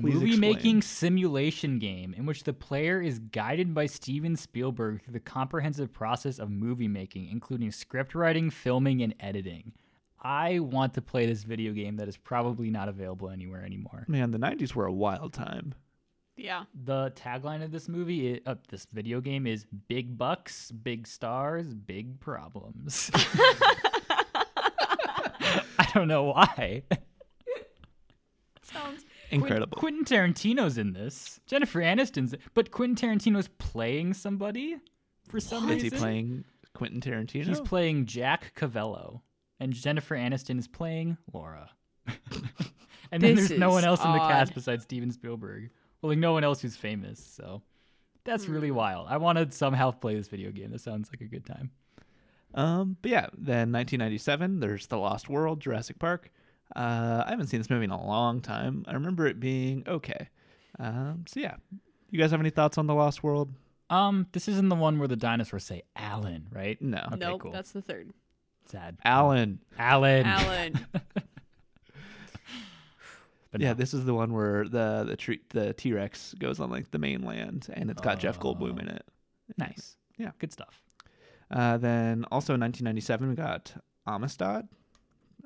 Speaker 1: Please
Speaker 2: Movie
Speaker 1: explain.
Speaker 2: making simulation game in which the player is guided by Steven Spielberg through the comprehensive process of movie making, including script writing, filming, and editing. I want to play this video game that is probably not available anywhere anymore.
Speaker 1: Man, the 90s were a wild time.
Speaker 3: Yeah.
Speaker 2: The tagline of this movie, i- uh, this video game, is "Big bucks, big stars, big problems." I don't know why.
Speaker 3: Sounds.
Speaker 1: Incredible.
Speaker 2: Quentin Tarantino's in this. Jennifer Aniston's, but Quentin Tarantino's playing somebody for some reason.
Speaker 1: Is he playing Quentin Tarantino?
Speaker 2: He's playing Jack Cavello. and Jennifer Aniston is playing Laura. and then
Speaker 3: This
Speaker 2: there's no one
Speaker 3: is
Speaker 2: else in the cast besides Steven Spielberg. Well, like no one else who's famous. So that's really
Speaker 3: Hmm.
Speaker 2: wild. I want to somehow play this video game. This sounds like a good time.
Speaker 1: Um, but yeah, then 1997, there's The Lost World, Jurassic Park. Uh, I haven't seen this movie in a long time. I remember it being okay. Um, so yeah, you guys have any thoughts on The Lost World?
Speaker 2: Um, this isn't the one where the dinosaurs say Alan, right?
Speaker 1: No.
Speaker 2: Okay,
Speaker 3: nope,
Speaker 2: cool.
Speaker 3: that's the third.
Speaker 2: Sad.
Speaker 1: Alan.
Speaker 2: Alan.
Speaker 3: Alan.
Speaker 2: But
Speaker 1: yeah,
Speaker 2: no.
Speaker 1: this is the one where the the tree, the T Rex goes on like the mainland, and it's got Jeff Goldblum in it.
Speaker 2: nice.
Speaker 1: Yeah.
Speaker 2: good stuff.
Speaker 1: Uh, then also in 1997, we got Amistad.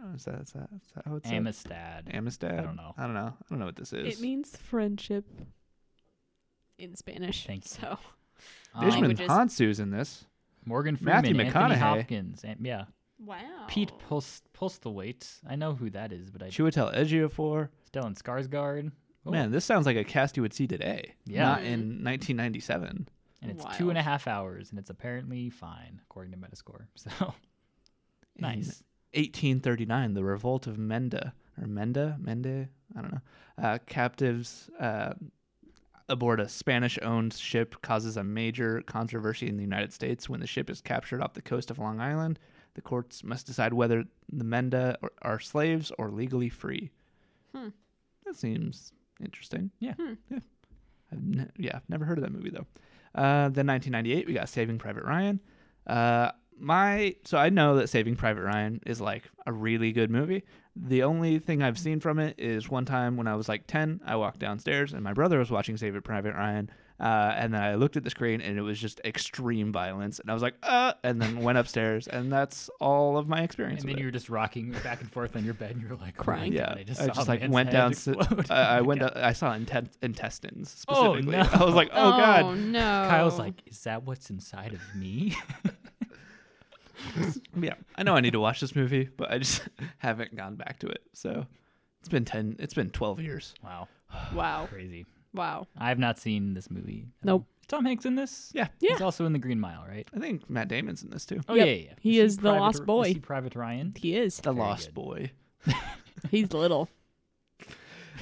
Speaker 1: Oh, is that is that, is that how it's said?
Speaker 2: Amistad.
Speaker 1: Amistad.
Speaker 2: I don't know.
Speaker 1: I don't know. I don't know what this is.
Speaker 3: it means friendship in Spanish.
Speaker 2: Thank you.
Speaker 3: So
Speaker 2: Um,
Speaker 1: Djimon
Speaker 3: languages.
Speaker 1: Hounsou's in this.
Speaker 2: Morgan
Speaker 1: Matthew
Speaker 2: Freeman, Anthony
Speaker 1: McConaughey.
Speaker 2: Hopkins, and, yeah,
Speaker 3: wow.
Speaker 2: Pete Pulst Postlethwaite. I know who that is, but I
Speaker 1: Chiwetel Ejiofor.
Speaker 2: Stellan Skarsgård. Oh,
Speaker 1: Man, this sounds like a cast you would see today.
Speaker 2: Yeah.
Speaker 1: Not in 1997.
Speaker 2: and it's two and a
Speaker 3: Wild.
Speaker 2: half hours, and it's apparently fine according to Metascore. So
Speaker 1: In
Speaker 2: nice.
Speaker 1: 1839, the revolt of Menda or Menda, Mende, I don't know. Uh, captives uh, aboard a Spanish-owned ship causes a major controversy in the United States when the ship is captured off the coast of Long Island. The courts must decide whether the Menda are- are slaves or legally free.
Speaker 3: Hmm.
Speaker 1: That seems interesting.
Speaker 2: Yeah.
Speaker 3: Hmm.
Speaker 1: Yeah. I've ne- yeah, never heard of that movie though. Uh, then 1998, we got Saving Private Ryan. Uh, my so I know that Saving Private Ryan is like a really good movie. The only thing I've seen from it is one time when I was like 10, I walked downstairs and my brother was watching Saving Private Ryan. Uh, and then I looked at the screen and it was just extreme violence. And I was like, uh, and then went upstairs. And that's all of my experience.
Speaker 2: And then you were just rocking back and forth on your bed, and you were like
Speaker 3: Crying.
Speaker 2: Oh
Speaker 1: yeah,
Speaker 2: I just,
Speaker 1: I just like went
Speaker 2: head
Speaker 1: down.
Speaker 2: explode.
Speaker 1: I, I
Speaker 2: Oh
Speaker 1: went.
Speaker 2: God.
Speaker 1: down- I saw inten- intestines
Speaker 2: Oh,
Speaker 1: specifically.
Speaker 2: no.
Speaker 1: I was like, oh god.
Speaker 3: Oh no.
Speaker 2: Kyle's like, is that what's inside of me?
Speaker 1: Yeah, I know I need to watch this movie, but I just haven't gone back to it. So it's been ten. It's been twelve years.
Speaker 2: wow,
Speaker 3: wow.
Speaker 2: crazy.
Speaker 3: Wow.
Speaker 2: I have not seen this movie. at
Speaker 3: Nope.
Speaker 2: Tom Hanks in this?
Speaker 1: Yeah.
Speaker 2: He's also in The Green Mile, right?
Speaker 1: I think Matt Damon's in this too.
Speaker 2: Oh
Speaker 3: Yep.
Speaker 2: yeah, yeah, yeah.
Speaker 3: He is the
Speaker 2: Private-
Speaker 3: lost boy.
Speaker 2: Is he Private Ryan?
Speaker 3: He is.
Speaker 1: The
Speaker 2: Very
Speaker 1: Lost
Speaker 2: good.
Speaker 1: Boy.
Speaker 3: He's little.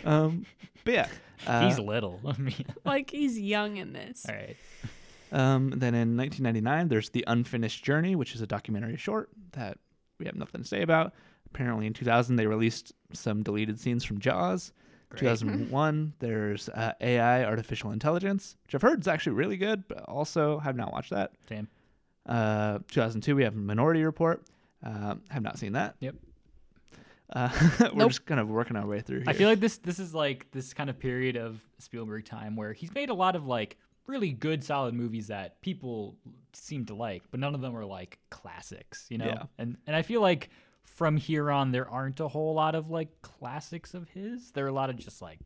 Speaker 1: Um, but yeah. Uh,
Speaker 2: He's little. I mean,
Speaker 3: like he's young in this.
Speaker 2: all right.
Speaker 1: Um, then in 1999, there's The Unfinished Journey, which is a documentary short that we have nothing to say about. Apparently, in 2000, they released some deleted scenes from Jaws.
Speaker 2: Great.
Speaker 1: 2001, there's uh, AI, artificial intelligence, which I've heard is actually really good, but also have not watched that.
Speaker 2: Same.
Speaker 1: Uh, 2002, we have Minority Report. Um, have not seen that.
Speaker 2: Yep.
Speaker 1: Uh, we're
Speaker 3: Nope.
Speaker 1: just kind of working our way through here.
Speaker 2: I feel like this this is like this kind of period of Spielberg time where he's made a lot of like really good solid movies that people seem to like, but none of them are like classics, you know?
Speaker 1: Yeah.
Speaker 2: And and I feel like from here on there aren't a whole lot of like classics of his. There are a lot of just like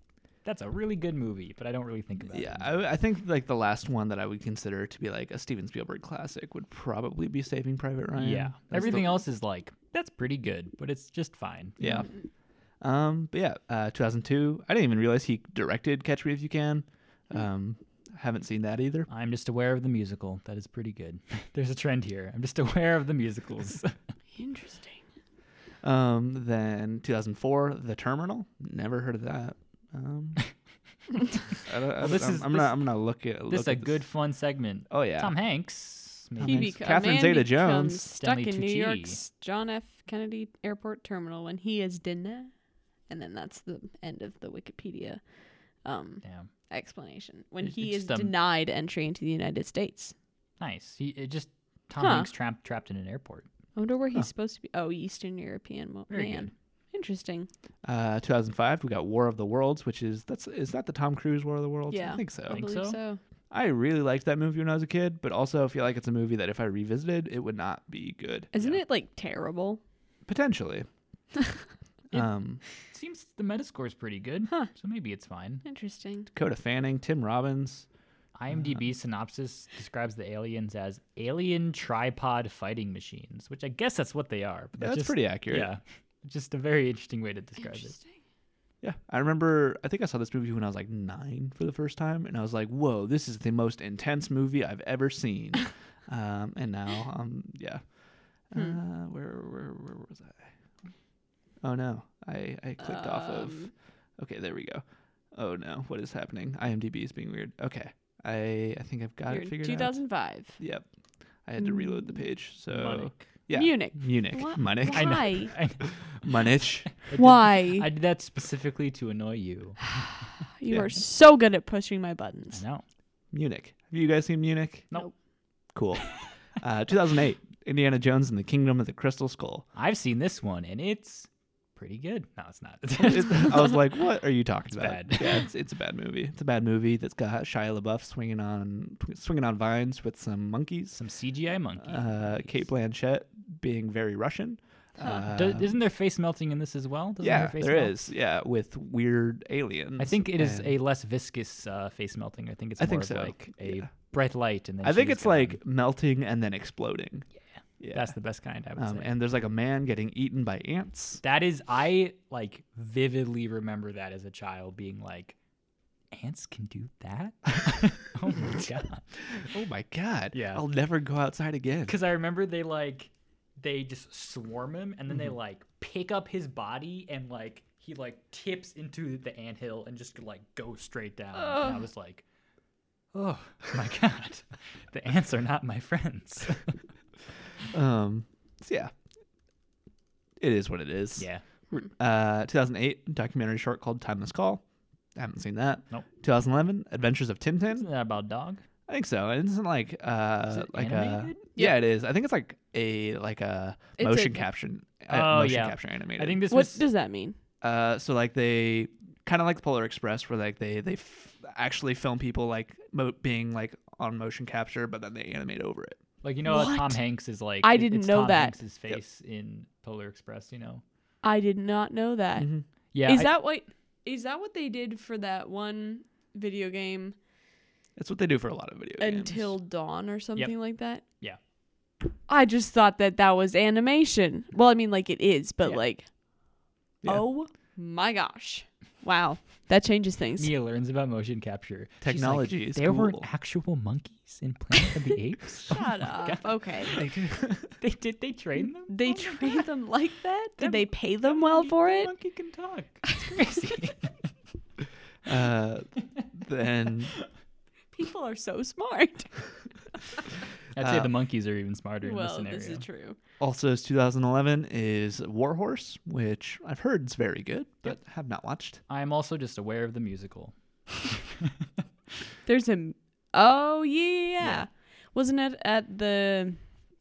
Speaker 2: that's a really good movie, but I don't really think about
Speaker 1: yeah,
Speaker 2: it.
Speaker 1: I, I think like the last one that I would consider to be like a Steven Spielberg classic would probably be Saving Private Ryan.
Speaker 2: yeah.
Speaker 1: That's the-
Speaker 2: Everything else is like that's pretty good, but it's just fine.
Speaker 1: Yeah. Um, but yeah, uh, 2002. I didn't even realize he directed Catch Me If You Can. Um, haven't seen that either.
Speaker 2: I'm just aware of the musical. That is pretty good. There's a trend here. I'm just aware of the musicals.
Speaker 3: Interesting.
Speaker 1: Um, then 2004, The Terminal. Never heard of that. Um, I don't, I
Speaker 2: Well, this
Speaker 1: I'm,
Speaker 2: is-
Speaker 1: I'm
Speaker 2: this-
Speaker 1: gonna I'm gonna look at look
Speaker 2: this is a
Speaker 1: at
Speaker 2: good fun segment.
Speaker 1: Oh yeah.
Speaker 2: Tom Hanks.
Speaker 1: Tom.
Speaker 3: He
Speaker 1: Hanks.
Speaker 3: beca-
Speaker 1: Catherine
Speaker 3: man
Speaker 1: Zeta-Jones.
Speaker 3: becomes stuck
Speaker 2: Stanley
Speaker 3: in New
Speaker 2: Tucci.
Speaker 3: York's John F. Kennedy Airport terminal when he is denied, and then that's the end of the Wikipedia um,
Speaker 2: Damn.
Speaker 3: explanation. When
Speaker 2: It's-
Speaker 3: he
Speaker 2: it's
Speaker 3: is
Speaker 2: just, um,
Speaker 3: denied entry into the United States.
Speaker 2: Nice. He it just Tom
Speaker 3: Huh.
Speaker 2: Hanks trapped trapped in an airport.
Speaker 3: I wonder where he's
Speaker 1: Huh.
Speaker 3: supposed to be. Oh, Eastern European mo-
Speaker 2: Very
Speaker 3: man.
Speaker 2: good.
Speaker 3: Interesting.
Speaker 1: Uh, 2005, we got War of the Worlds, which is that's is that the Tom Cruise War of the Worlds?
Speaker 3: Yeah.
Speaker 1: I think so.
Speaker 3: I
Speaker 2: Think
Speaker 3: believe
Speaker 2: so?
Speaker 3: so.
Speaker 1: I really liked that movie when I was a kid, but also I feel like it's a movie that if I revisited, it would not be good.
Speaker 3: Isn't
Speaker 2: Yeah.
Speaker 3: it like terrible?
Speaker 1: Potentially.
Speaker 2: It-
Speaker 1: um,
Speaker 2: Seems the Metascore is pretty good,
Speaker 3: Huh.
Speaker 2: so maybe it's fine.
Speaker 3: Interesting.
Speaker 1: Dakota Fanning, Tim Robbins.
Speaker 2: IMDb synopsis describes the aliens as alien tripod fighting machines, which I guess that's what they are. But
Speaker 1: Yeah, that's
Speaker 2: just,
Speaker 1: pretty accurate.
Speaker 2: Yeah, just a very interesting way to describe it.
Speaker 3: Interesting.
Speaker 1: Yeah, I remember. I think I saw this movie when I was like nine for the first time, and I was like, "Whoa, this is the most intense movie I've ever seen." um, and now, um, yeah.
Speaker 3: Hmm.
Speaker 1: Uh, where, where, where was I? Oh no, I, I clicked off of.
Speaker 3: Um,
Speaker 1: Okay, there we go. Oh no, what is happening? IMDb is being weird. Okay, I I think I've got
Speaker 3: You're
Speaker 1: it
Speaker 3: in
Speaker 1: figured
Speaker 3: 2005.
Speaker 1: out. Yep, I had to reload the page. So
Speaker 2: Munich.
Speaker 1: yeah,
Speaker 3: Munich.
Speaker 1: Munich,
Speaker 3: Wha-
Speaker 1: Munich,
Speaker 2: I know.
Speaker 3: Why?
Speaker 2: I,
Speaker 1: Munich.
Speaker 2: I did-
Speaker 3: Why?
Speaker 2: I did that specifically to annoy you.
Speaker 3: you
Speaker 1: Yeah.
Speaker 3: are so good at pushing my
Speaker 2: I
Speaker 3: buttons.
Speaker 2: know.
Speaker 1: Munich. Have you guys seen Munich?
Speaker 2: Nope.
Speaker 1: Cool. uh, 2008, Indiana Jones and the Kingdom of the Crystal Skull.
Speaker 2: I've seen this one and it's pretty good. No, it's not.
Speaker 1: I was like, what are you talking
Speaker 2: It's
Speaker 1: about?
Speaker 2: bad.
Speaker 1: Yeah, it's, it's a bad movie. It's a bad movie that's got Shia LaBeouf swinging on swinging on vines with some monkeys.
Speaker 2: some CGI monkeys.
Speaker 1: Uh, Cate Blanchett being very Russian. Uh,
Speaker 2: Do- isn't there face melting in this as well? Doesn't
Speaker 1: yeah, there
Speaker 2: melt?
Speaker 1: is. Yeah, with weird aliens.
Speaker 2: I think it is a less viscous uh, face melting. I think it's
Speaker 1: I
Speaker 2: more
Speaker 1: think
Speaker 2: of
Speaker 1: so.
Speaker 2: like a
Speaker 1: Yeah.
Speaker 2: bright light and then
Speaker 1: I think it's like melting and then exploding.
Speaker 2: Yeah.
Speaker 1: Yeah.
Speaker 2: that's the best kind. I would
Speaker 1: um,
Speaker 2: say.
Speaker 1: and there's like a man getting eaten by ants.
Speaker 2: That is, I like vividly remember that as a child being like, ants can do that. oh my god!
Speaker 1: Oh my god.
Speaker 2: Yeah.
Speaker 1: I'll never go outside again.
Speaker 2: Because I remember they like, they just swarm him and then
Speaker 1: Mm-hmm.
Speaker 2: they like pick up his body and like he like tips into the anthill and just like goes straight down. And I was like, oh my god, the ants are not my friends.
Speaker 1: Um. So yeah. It is what it is.
Speaker 2: yeah.
Speaker 1: Uh, 2008 documentary short called Timeless Call. I haven't seen that.
Speaker 2: Nope.
Speaker 1: 2011 Adventures of Tintin.
Speaker 2: Isn't that about dog?
Speaker 1: I think so. And isn't like uh
Speaker 2: Is it
Speaker 1: like a
Speaker 2: animated?
Speaker 1: yeah it is. I think it's like a like a
Speaker 3: It's a-
Speaker 1: motion caption. Uh,
Speaker 2: Oh,
Speaker 1: motion
Speaker 2: yeah.
Speaker 1: capture animated.
Speaker 2: I think this
Speaker 3: What
Speaker 2: was
Speaker 3: does that mean?
Speaker 1: Uh, so like they kind of like the Polar Express, where like they they f- actually film people like mo- being like on motion capture, but then they animate over it.
Speaker 2: Like you know how Tom Hanks is like.
Speaker 3: I
Speaker 2: it-
Speaker 3: didn't
Speaker 2: it's
Speaker 3: know
Speaker 2: Tom
Speaker 3: that.
Speaker 2: Hanks' face in Polar Express. You know.
Speaker 3: I did not know that. Is
Speaker 1: Mhm.
Speaker 2: Yeah. I-
Speaker 3: that what? Is that what they did for that one video game
Speaker 1: That's what they do for a lot of video games.
Speaker 3: Until Dawn or something like that?
Speaker 2: Yeah.
Speaker 3: I just thought that that was animation. Well, I mean, like it is, but
Speaker 2: Yeah.
Speaker 3: like,
Speaker 1: Yeah.
Speaker 3: oh my gosh, wow, that changes things.
Speaker 2: Mia learns about motion capture. She's like,
Speaker 1: Technology is
Speaker 2: There were
Speaker 1: cool."
Speaker 2: actual monkeys in Planet of the Apes. Oh
Speaker 3: Shut
Speaker 2: my
Speaker 3: up.
Speaker 2: God.
Speaker 3: Okay.
Speaker 2: They did. They train them.
Speaker 3: They
Speaker 2: Oh
Speaker 3: train them like that?
Speaker 2: Them-
Speaker 3: Did they pay them well
Speaker 2: monkey-
Speaker 3: for
Speaker 2: that
Speaker 3: it?
Speaker 2: Monkey can talk. It's crazy.
Speaker 1: Uh, then
Speaker 3: People are so smart.
Speaker 2: I'd say
Speaker 1: Uh,
Speaker 2: the monkeys are even smarter in this
Speaker 3: well,
Speaker 2: scenario.
Speaker 3: this is true.
Speaker 1: also 2011 is Warhorse, which I've heard is very good, but have not watched.
Speaker 2: I am also just aware of the musical.
Speaker 3: There's a. Oh yeah, yeah, yeah.
Speaker 2: Yeah.
Speaker 3: Wasn't it at the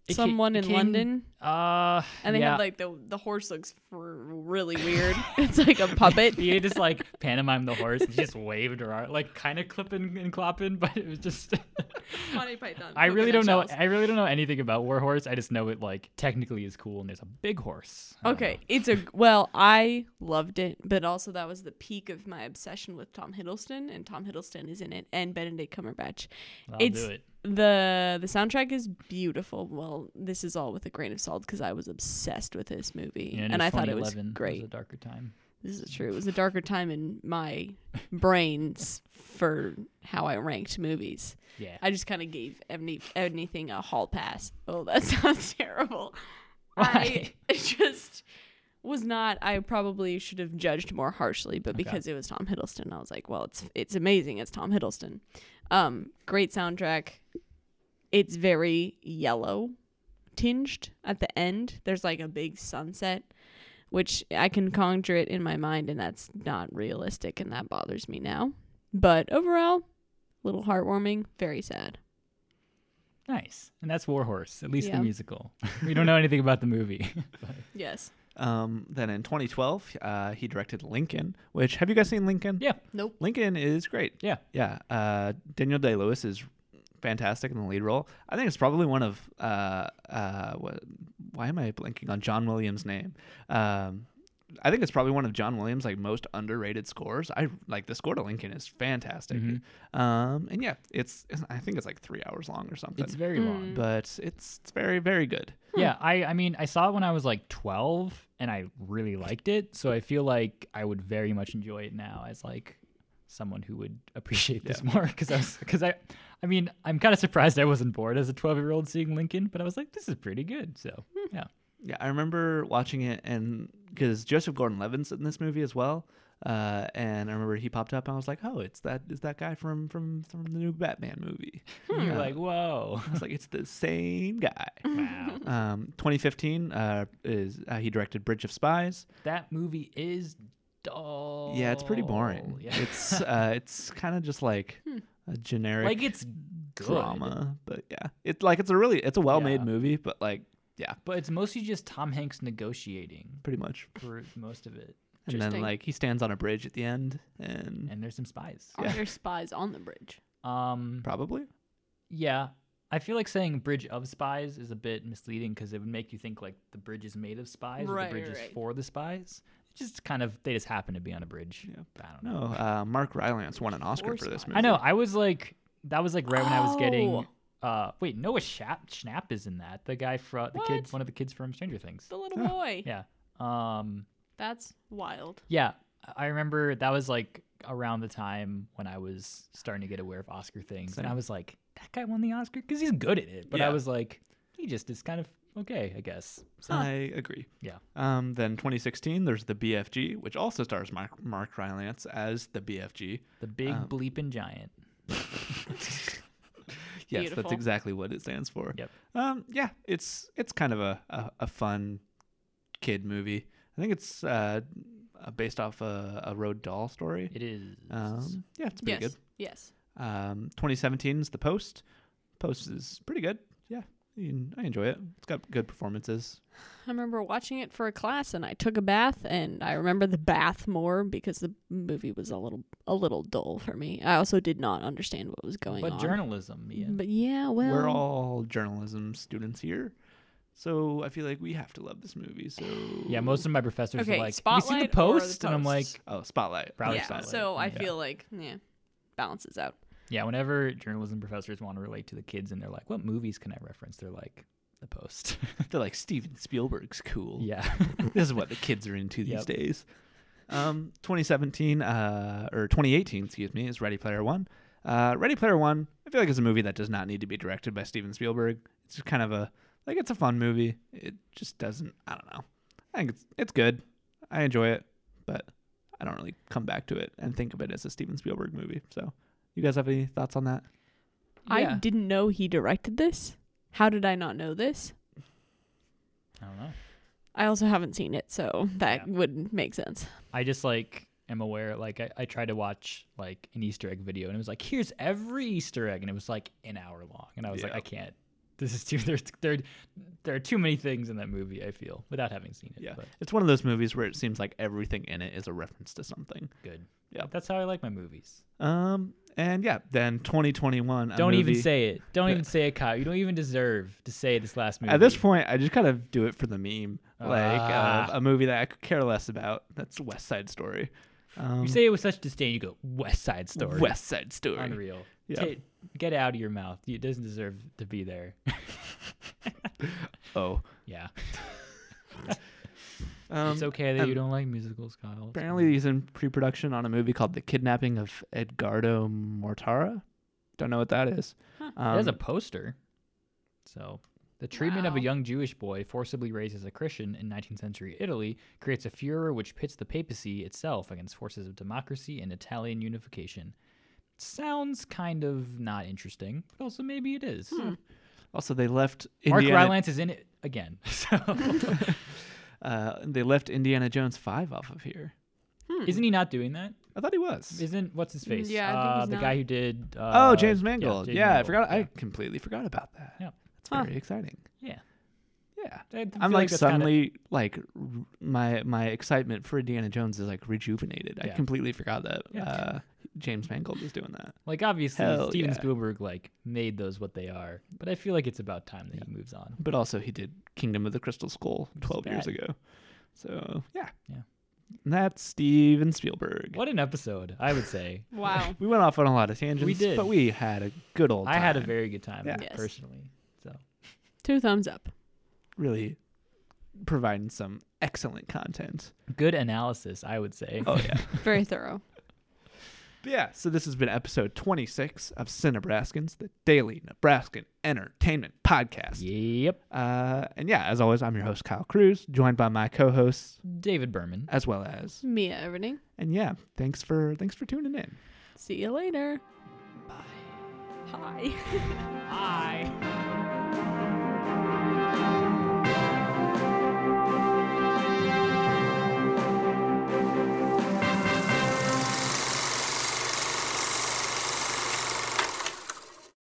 Speaker 2: It ca-
Speaker 3: someone
Speaker 2: it
Speaker 3: in
Speaker 2: came-
Speaker 3: London?
Speaker 2: Uh,
Speaker 3: And they
Speaker 2: yeah.
Speaker 3: have like the the horse looks really weird. it's like a puppet.
Speaker 2: He just like pantomime the horse and just waved her arm, like kind of clipping and clopping, but it was just.
Speaker 3: Monty Python.
Speaker 2: I really don't know.
Speaker 3: shells.
Speaker 2: I really don't know anything about Warhorse. I just know it like technically is cool and there's a big horse.
Speaker 3: Okay,
Speaker 2: know.
Speaker 3: it's a well. I loved it, but also that was the peak of my obsession with Tom Hiddleston, and Tom Hiddleston is in it, and Benedict Cumberbatch.
Speaker 2: I'll
Speaker 3: it's-
Speaker 2: do it.
Speaker 3: the The soundtrack is beautiful. Well, this is all with a grain of salt because I was obsessed with this movie,
Speaker 2: Yeah,
Speaker 3: and
Speaker 2: it
Speaker 3: I thought it was
Speaker 2: 2011.
Speaker 3: great.
Speaker 2: a darker time.
Speaker 3: This is true. It was a darker time in my brains for how I ranked movies.
Speaker 2: Yeah.
Speaker 3: I just kind of gave any anything a hall pass. Oh, that sounds terrible.
Speaker 2: Why?
Speaker 3: I just was not. I probably should have judged more harshly, but
Speaker 2: Okay.
Speaker 3: because it was Tom Hiddleston, I was like, well, it's it's amazing. It's Tom Hiddleston. Um, great soundtrack. It's very yellow tinged at the end. There's like a big sunset, which I can conjure it in my mind, and that's not realistic, and that bothers me now. But overall, little heartwarming, very sad.
Speaker 2: Nice. And that's Warhorse, at least
Speaker 3: Yeah.
Speaker 2: the musical. we don't know anything about the movie. But
Speaker 3: Yes.
Speaker 1: Um, then in 2012, uh, he directed Lincoln. Which have you guys seen Lincoln?
Speaker 2: yeah.
Speaker 3: Nope.
Speaker 1: Lincoln is great.
Speaker 2: Yeah.
Speaker 1: Yeah. Uh, Daniel Day Lewis is fantastic in the lead role. I think it's probably one of uh, uh, what, why am I blanking on John Williams' name? Um, I think it's probably one of John Williams' like most underrated scores. I like the score to Lincoln is fantastic.
Speaker 2: Mhm.
Speaker 1: Um, and yeah, it's, it's I think it's like three hours long or something.
Speaker 2: It's very long.
Speaker 3: Mm.
Speaker 1: but it's it's very very good.
Speaker 2: Yeah, I I mean, I saw it when I was like 12 and I really liked it, so I feel like I would very much enjoy it now as like someone who would appreciate this more because I was because I I mean I'm kind of surprised I wasn't bored as a 12 year old seeing Lincoln, but I was like, this is pretty good. So yeah,
Speaker 1: Yeah, I remember watching it, and because Joseph Gordon-Levitt's in this movie as well, uh, and I remember he popped up, and I was like, "Oh, it's that is that guy from from from the new Batman movie?"
Speaker 2: you're
Speaker 1: Uh,
Speaker 2: like, whoa,
Speaker 1: I was like, "It's the same guy."
Speaker 2: wow,
Speaker 1: Um, 2015 uh, is uh, he directed Bridge of Spies.
Speaker 2: that movie is dull.
Speaker 1: Yeah, it's pretty boring.
Speaker 2: Yeah.
Speaker 1: It's uh, it's kind of just like a generic
Speaker 2: like it's good,
Speaker 1: drama, but yeah, it's like it's a really it's a well-made
Speaker 2: Yeah.
Speaker 1: movie, but like yeah,
Speaker 2: but it's mostly just Tom Hanks negotiating
Speaker 1: pretty much.
Speaker 2: for most of it,
Speaker 1: And then like he stands on a bridge at the end, and
Speaker 2: and there's some spies.
Speaker 3: Are there spies on the bridge?
Speaker 2: Um,
Speaker 1: probably
Speaker 2: Yeah. I feel like saying bridge of spies is a bit misleading because it would make you think like the bridge is made of spies or
Speaker 3: Right,
Speaker 2: the bridge is for the spies. It just kind of they just happen to be on a bridge.
Speaker 1: Yeah.
Speaker 2: I don't know.
Speaker 1: No, uh, Mark Rylance won an Oscar
Speaker 3: For
Speaker 1: for this movie.
Speaker 2: I know. I was like that was like right when I was getting
Speaker 3: Oh.
Speaker 2: uh wait, Noah Schnapp, Schnapp is in that. The guy from the kid
Speaker 3: What?
Speaker 2: one of the kids from Stranger Things.
Speaker 3: The little
Speaker 1: Yeah.
Speaker 3: boy.
Speaker 2: Yeah. Um
Speaker 3: That's wild.
Speaker 2: yeah, I remember that was like around the time when I was starting to get aware of Oscar things and I was like that guy won the Oscar cuz he's good at it. But I
Speaker 1: Yeah.
Speaker 2: was like he just is kind of okay, I guess. So
Speaker 1: I agree.
Speaker 2: Yeah.
Speaker 1: Um, then 2016, there's the BFG, which also stars Mark, Mark Rylance as the BFG.
Speaker 2: The big
Speaker 1: Um,
Speaker 2: bleeping giant.
Speaker 1: Yes,
Speaker 3: Beautiful.
Speaker 1: that's exactly what it stands for.
Speaker 2: Yep.
Speaker 1: Um, yeah, it's it's kind of a, a, a fun kid movie. I think it's uh, uh, based off a, a Roald Dahl story.
Speaker 2: It is.
Speaker 1: Um, yeah, it's pretty
Speaker 3: yes.
Speaker 1: good.
Speaker 3: Yes.
Speaker 1: Um, 2017 is The Post. Post is pretty good. Yeah, you- I enjoy it. It's got good performances.
Speaker 3: I remember watching it for a class and I took a bath and I remember the bath more because the movie was a little a little dull for me. I also did not understand what was going
Speaker 2: but
Speaker 3: on.
Speaker 2: journalism, yeah.
Speaker 3: But yeah, well
Speaker 1: We're all journalism students here, so I feel like we have to love this movie. So
Speaker 2: yeah, most of my professors
Speaker 3: Okay,
Speaker 2: are like, "Have you seen the
Speaker 3: Spotlight or the
Speaker 2: post?" And I'm like,
Speaker 1: oh, Spotlight.
Speaker 2: Probably
Speaker 3: yeah,
Speaker 2: Spotlight.
Speaker 3: so I
Speaker 2: Yeah.
Speaker 3: feel like yeah, balances out.
Speaker 2: Yeah. Whenever journalism professors want to relate to the kids and they're like, "What movies can I reference?" They're like, "The Post."
Speaker 1: They're like Steven Spielberg's cool.
Speaker 2: yeah.
Speaker 1: this is what the kids are into these
Speaker 2: Yep.
Speaker 1: days. Um, 2017 uh, or 2018, excuse me, is Ready Player One. Uh, Ready Player One, I feel like it's a movie that does not need to be directed by Steven Spielberg. It's just kind of a like it's a fun movie. It just doesn't. I don't know. I think it's it's good. I enjoy it, but I don't really come back to it and think of it as a Steven Spielberg movie. So, you guys have any thoughts on that?
Speaker 3: I didn't know he directed this. How did I not know this?
Speaker 2: I don't know.
Speaker 3: I also haven't seen it, so that
Speaker 2: Yeah.
Speaker 3: would make sense.
Speaker 2: I just like am aware. Like I, I tried to watch like an Easter egg video and it was like, "Here's every Easter egg," and it was like an hour long, and I was like,
Speaker 1: Yeah.
Speaker 2: "I can't." This is too there's there there are too many things in that movie. I feel without having seen it.
Speaker 1: Yeah,
Speaker 2: but
Speaker 1: it's one of those movies where it seems like everything in it is a reference to something.
Speaker 2: good.
Speaker 1: Yeah.
Speaker 2: that's how I like my movies.
Speaker 1: Um, and yeah, then 2021.
Speaker 2: Don't even say it. Don't even say it, Kyle. You don't even deserve to say this last movie.
Speaker 1: At this point, I just kind of do it for the meme, like
Speaker 2: Ah.
Speaker 1: uh, a movie that I could care less about. That's West Side Story. Um,
Speaker 2: you say it with such disdain. You go West Side Story.
Speaker 1: West Side Story.
Speaker 2: Unreal.
Speaker 1: Yeah.
Speaker 2: Ta- get out of your mouth. It doesn't deserve to be there.
Speaker 1: Oh,
Speaker 2: yeah.
Speaker 1: um,
Speaker 2: it's okay that
Speaker 1: um,
Speaker 2: you don't like musicals, Kyle. It's
Speaker 1: Apparently, he's in pre-production on a movie called "The Kidnapping of Edgardo Mortara." Don't know what that is.
Speaker 3: Huh.
Speaker 2: fine. it has a
Speaker 1: Um,
Speaker 2: poster. So, the treatment of a young Jewish boy forcibly raised as a Christian in 19th century Italy creates a furor which pits the papacy itself against forces of democracy and Italian unification. Sounds kind of not interesting, but also maybe it is.
Speaker 3: Hmm.
Speaker 1: Also, they left
Speaker 2: Mark
Speaker 1: Indiana.
Speaker 2: Rylance is in it again. So,
Speaker 1: uh, they left Indiana Jones five off of here.
Speaker 3: Hmm.
Speaker 2: isn't he not doing that?
Speaker 1: I thought he was.
Speaker 2: Isn't what's his face?
Speaker 3: Yeah, I think
Speaker 2: uh,
Speaker 3: he's
Speaker 2: the
Speaker 3: not.
Speaker 2: guy who did. Uh,
Speaker 1: oh, James
Speaker 2: yeah,
Speaker 1: Mangold.
Speaker 2: James
Speaker 1: Yeah, I forgot.
Speaker 2: yeah.
Speaker 1: I completely forgot about that.
Speaker 2: Yeah.
Speaker 1: that's
Speaker 3: Huh.
Speaker 1: very exciting.
Speaker 2: Yeah.
Speaker 1: Yeah.
Speaker 2: I- I feel
Speaker 1: I'm like
Speaker 2: that's kinda-
Speaker 1: suddenly like r- my my excitement for Indiana Jones is like rejuvenated. I completely forgot that
Speaker 2: Yeah.
Speaker 1: uh, James Mangold was doing that.
Speaker 2: like obviously
Speaker 1: Hell
Speaker 2: Steven
Speaker 1: yeah.
Speaker 2: Spielberg like made those what they are, but I feel like it's about time that he moves on.
Speaker 1: But also he did Kingdom of the Crystal Skull
Speaker 2: Which is
Speaker 1: 12 years ago. So, yeah.
Speaker 2: Yeah.
Speaker 1: And that's Steven Spielberg.
Speaker 2: What an episode, I would say.
Speaker 3: Wow.
Speaker 1: We went off on a lot of tangents, We
Speaker 2: did.
Speaker 1: but we had a good old time.
Speaker 2: I had a very good time
Speaker 1: Yeah.
Speaker 3: Yes.
Speaker 2: personally. So
Speaker 3: Two thumbs up.
Speaker 1: really providing some excellent content.
Speaker 2: good analysis, I would say.
Speaker 1: Oh yeah.
Speaker 3: Very thorough.
Speaker 1: But yeah, so this has been episode 26 of Cinebraskins, the daily Nebraskan entertainment podcast.
Speaker 2: Yep.
Speaker 1: Uh, and yeah, as always, I'm your host, Kyle Cruz, joined by my co-hosts
Speaker 2: David Berman.
Speaker 1: as well as,
Speaker 3: Mia Everding.
Speaker 1: and yeah, thanks for thanks for tuning in.
Speaker 3: See you later.
Speaker 2: Bye.
Speaker 3: Hi.
Speaker 2: Bye.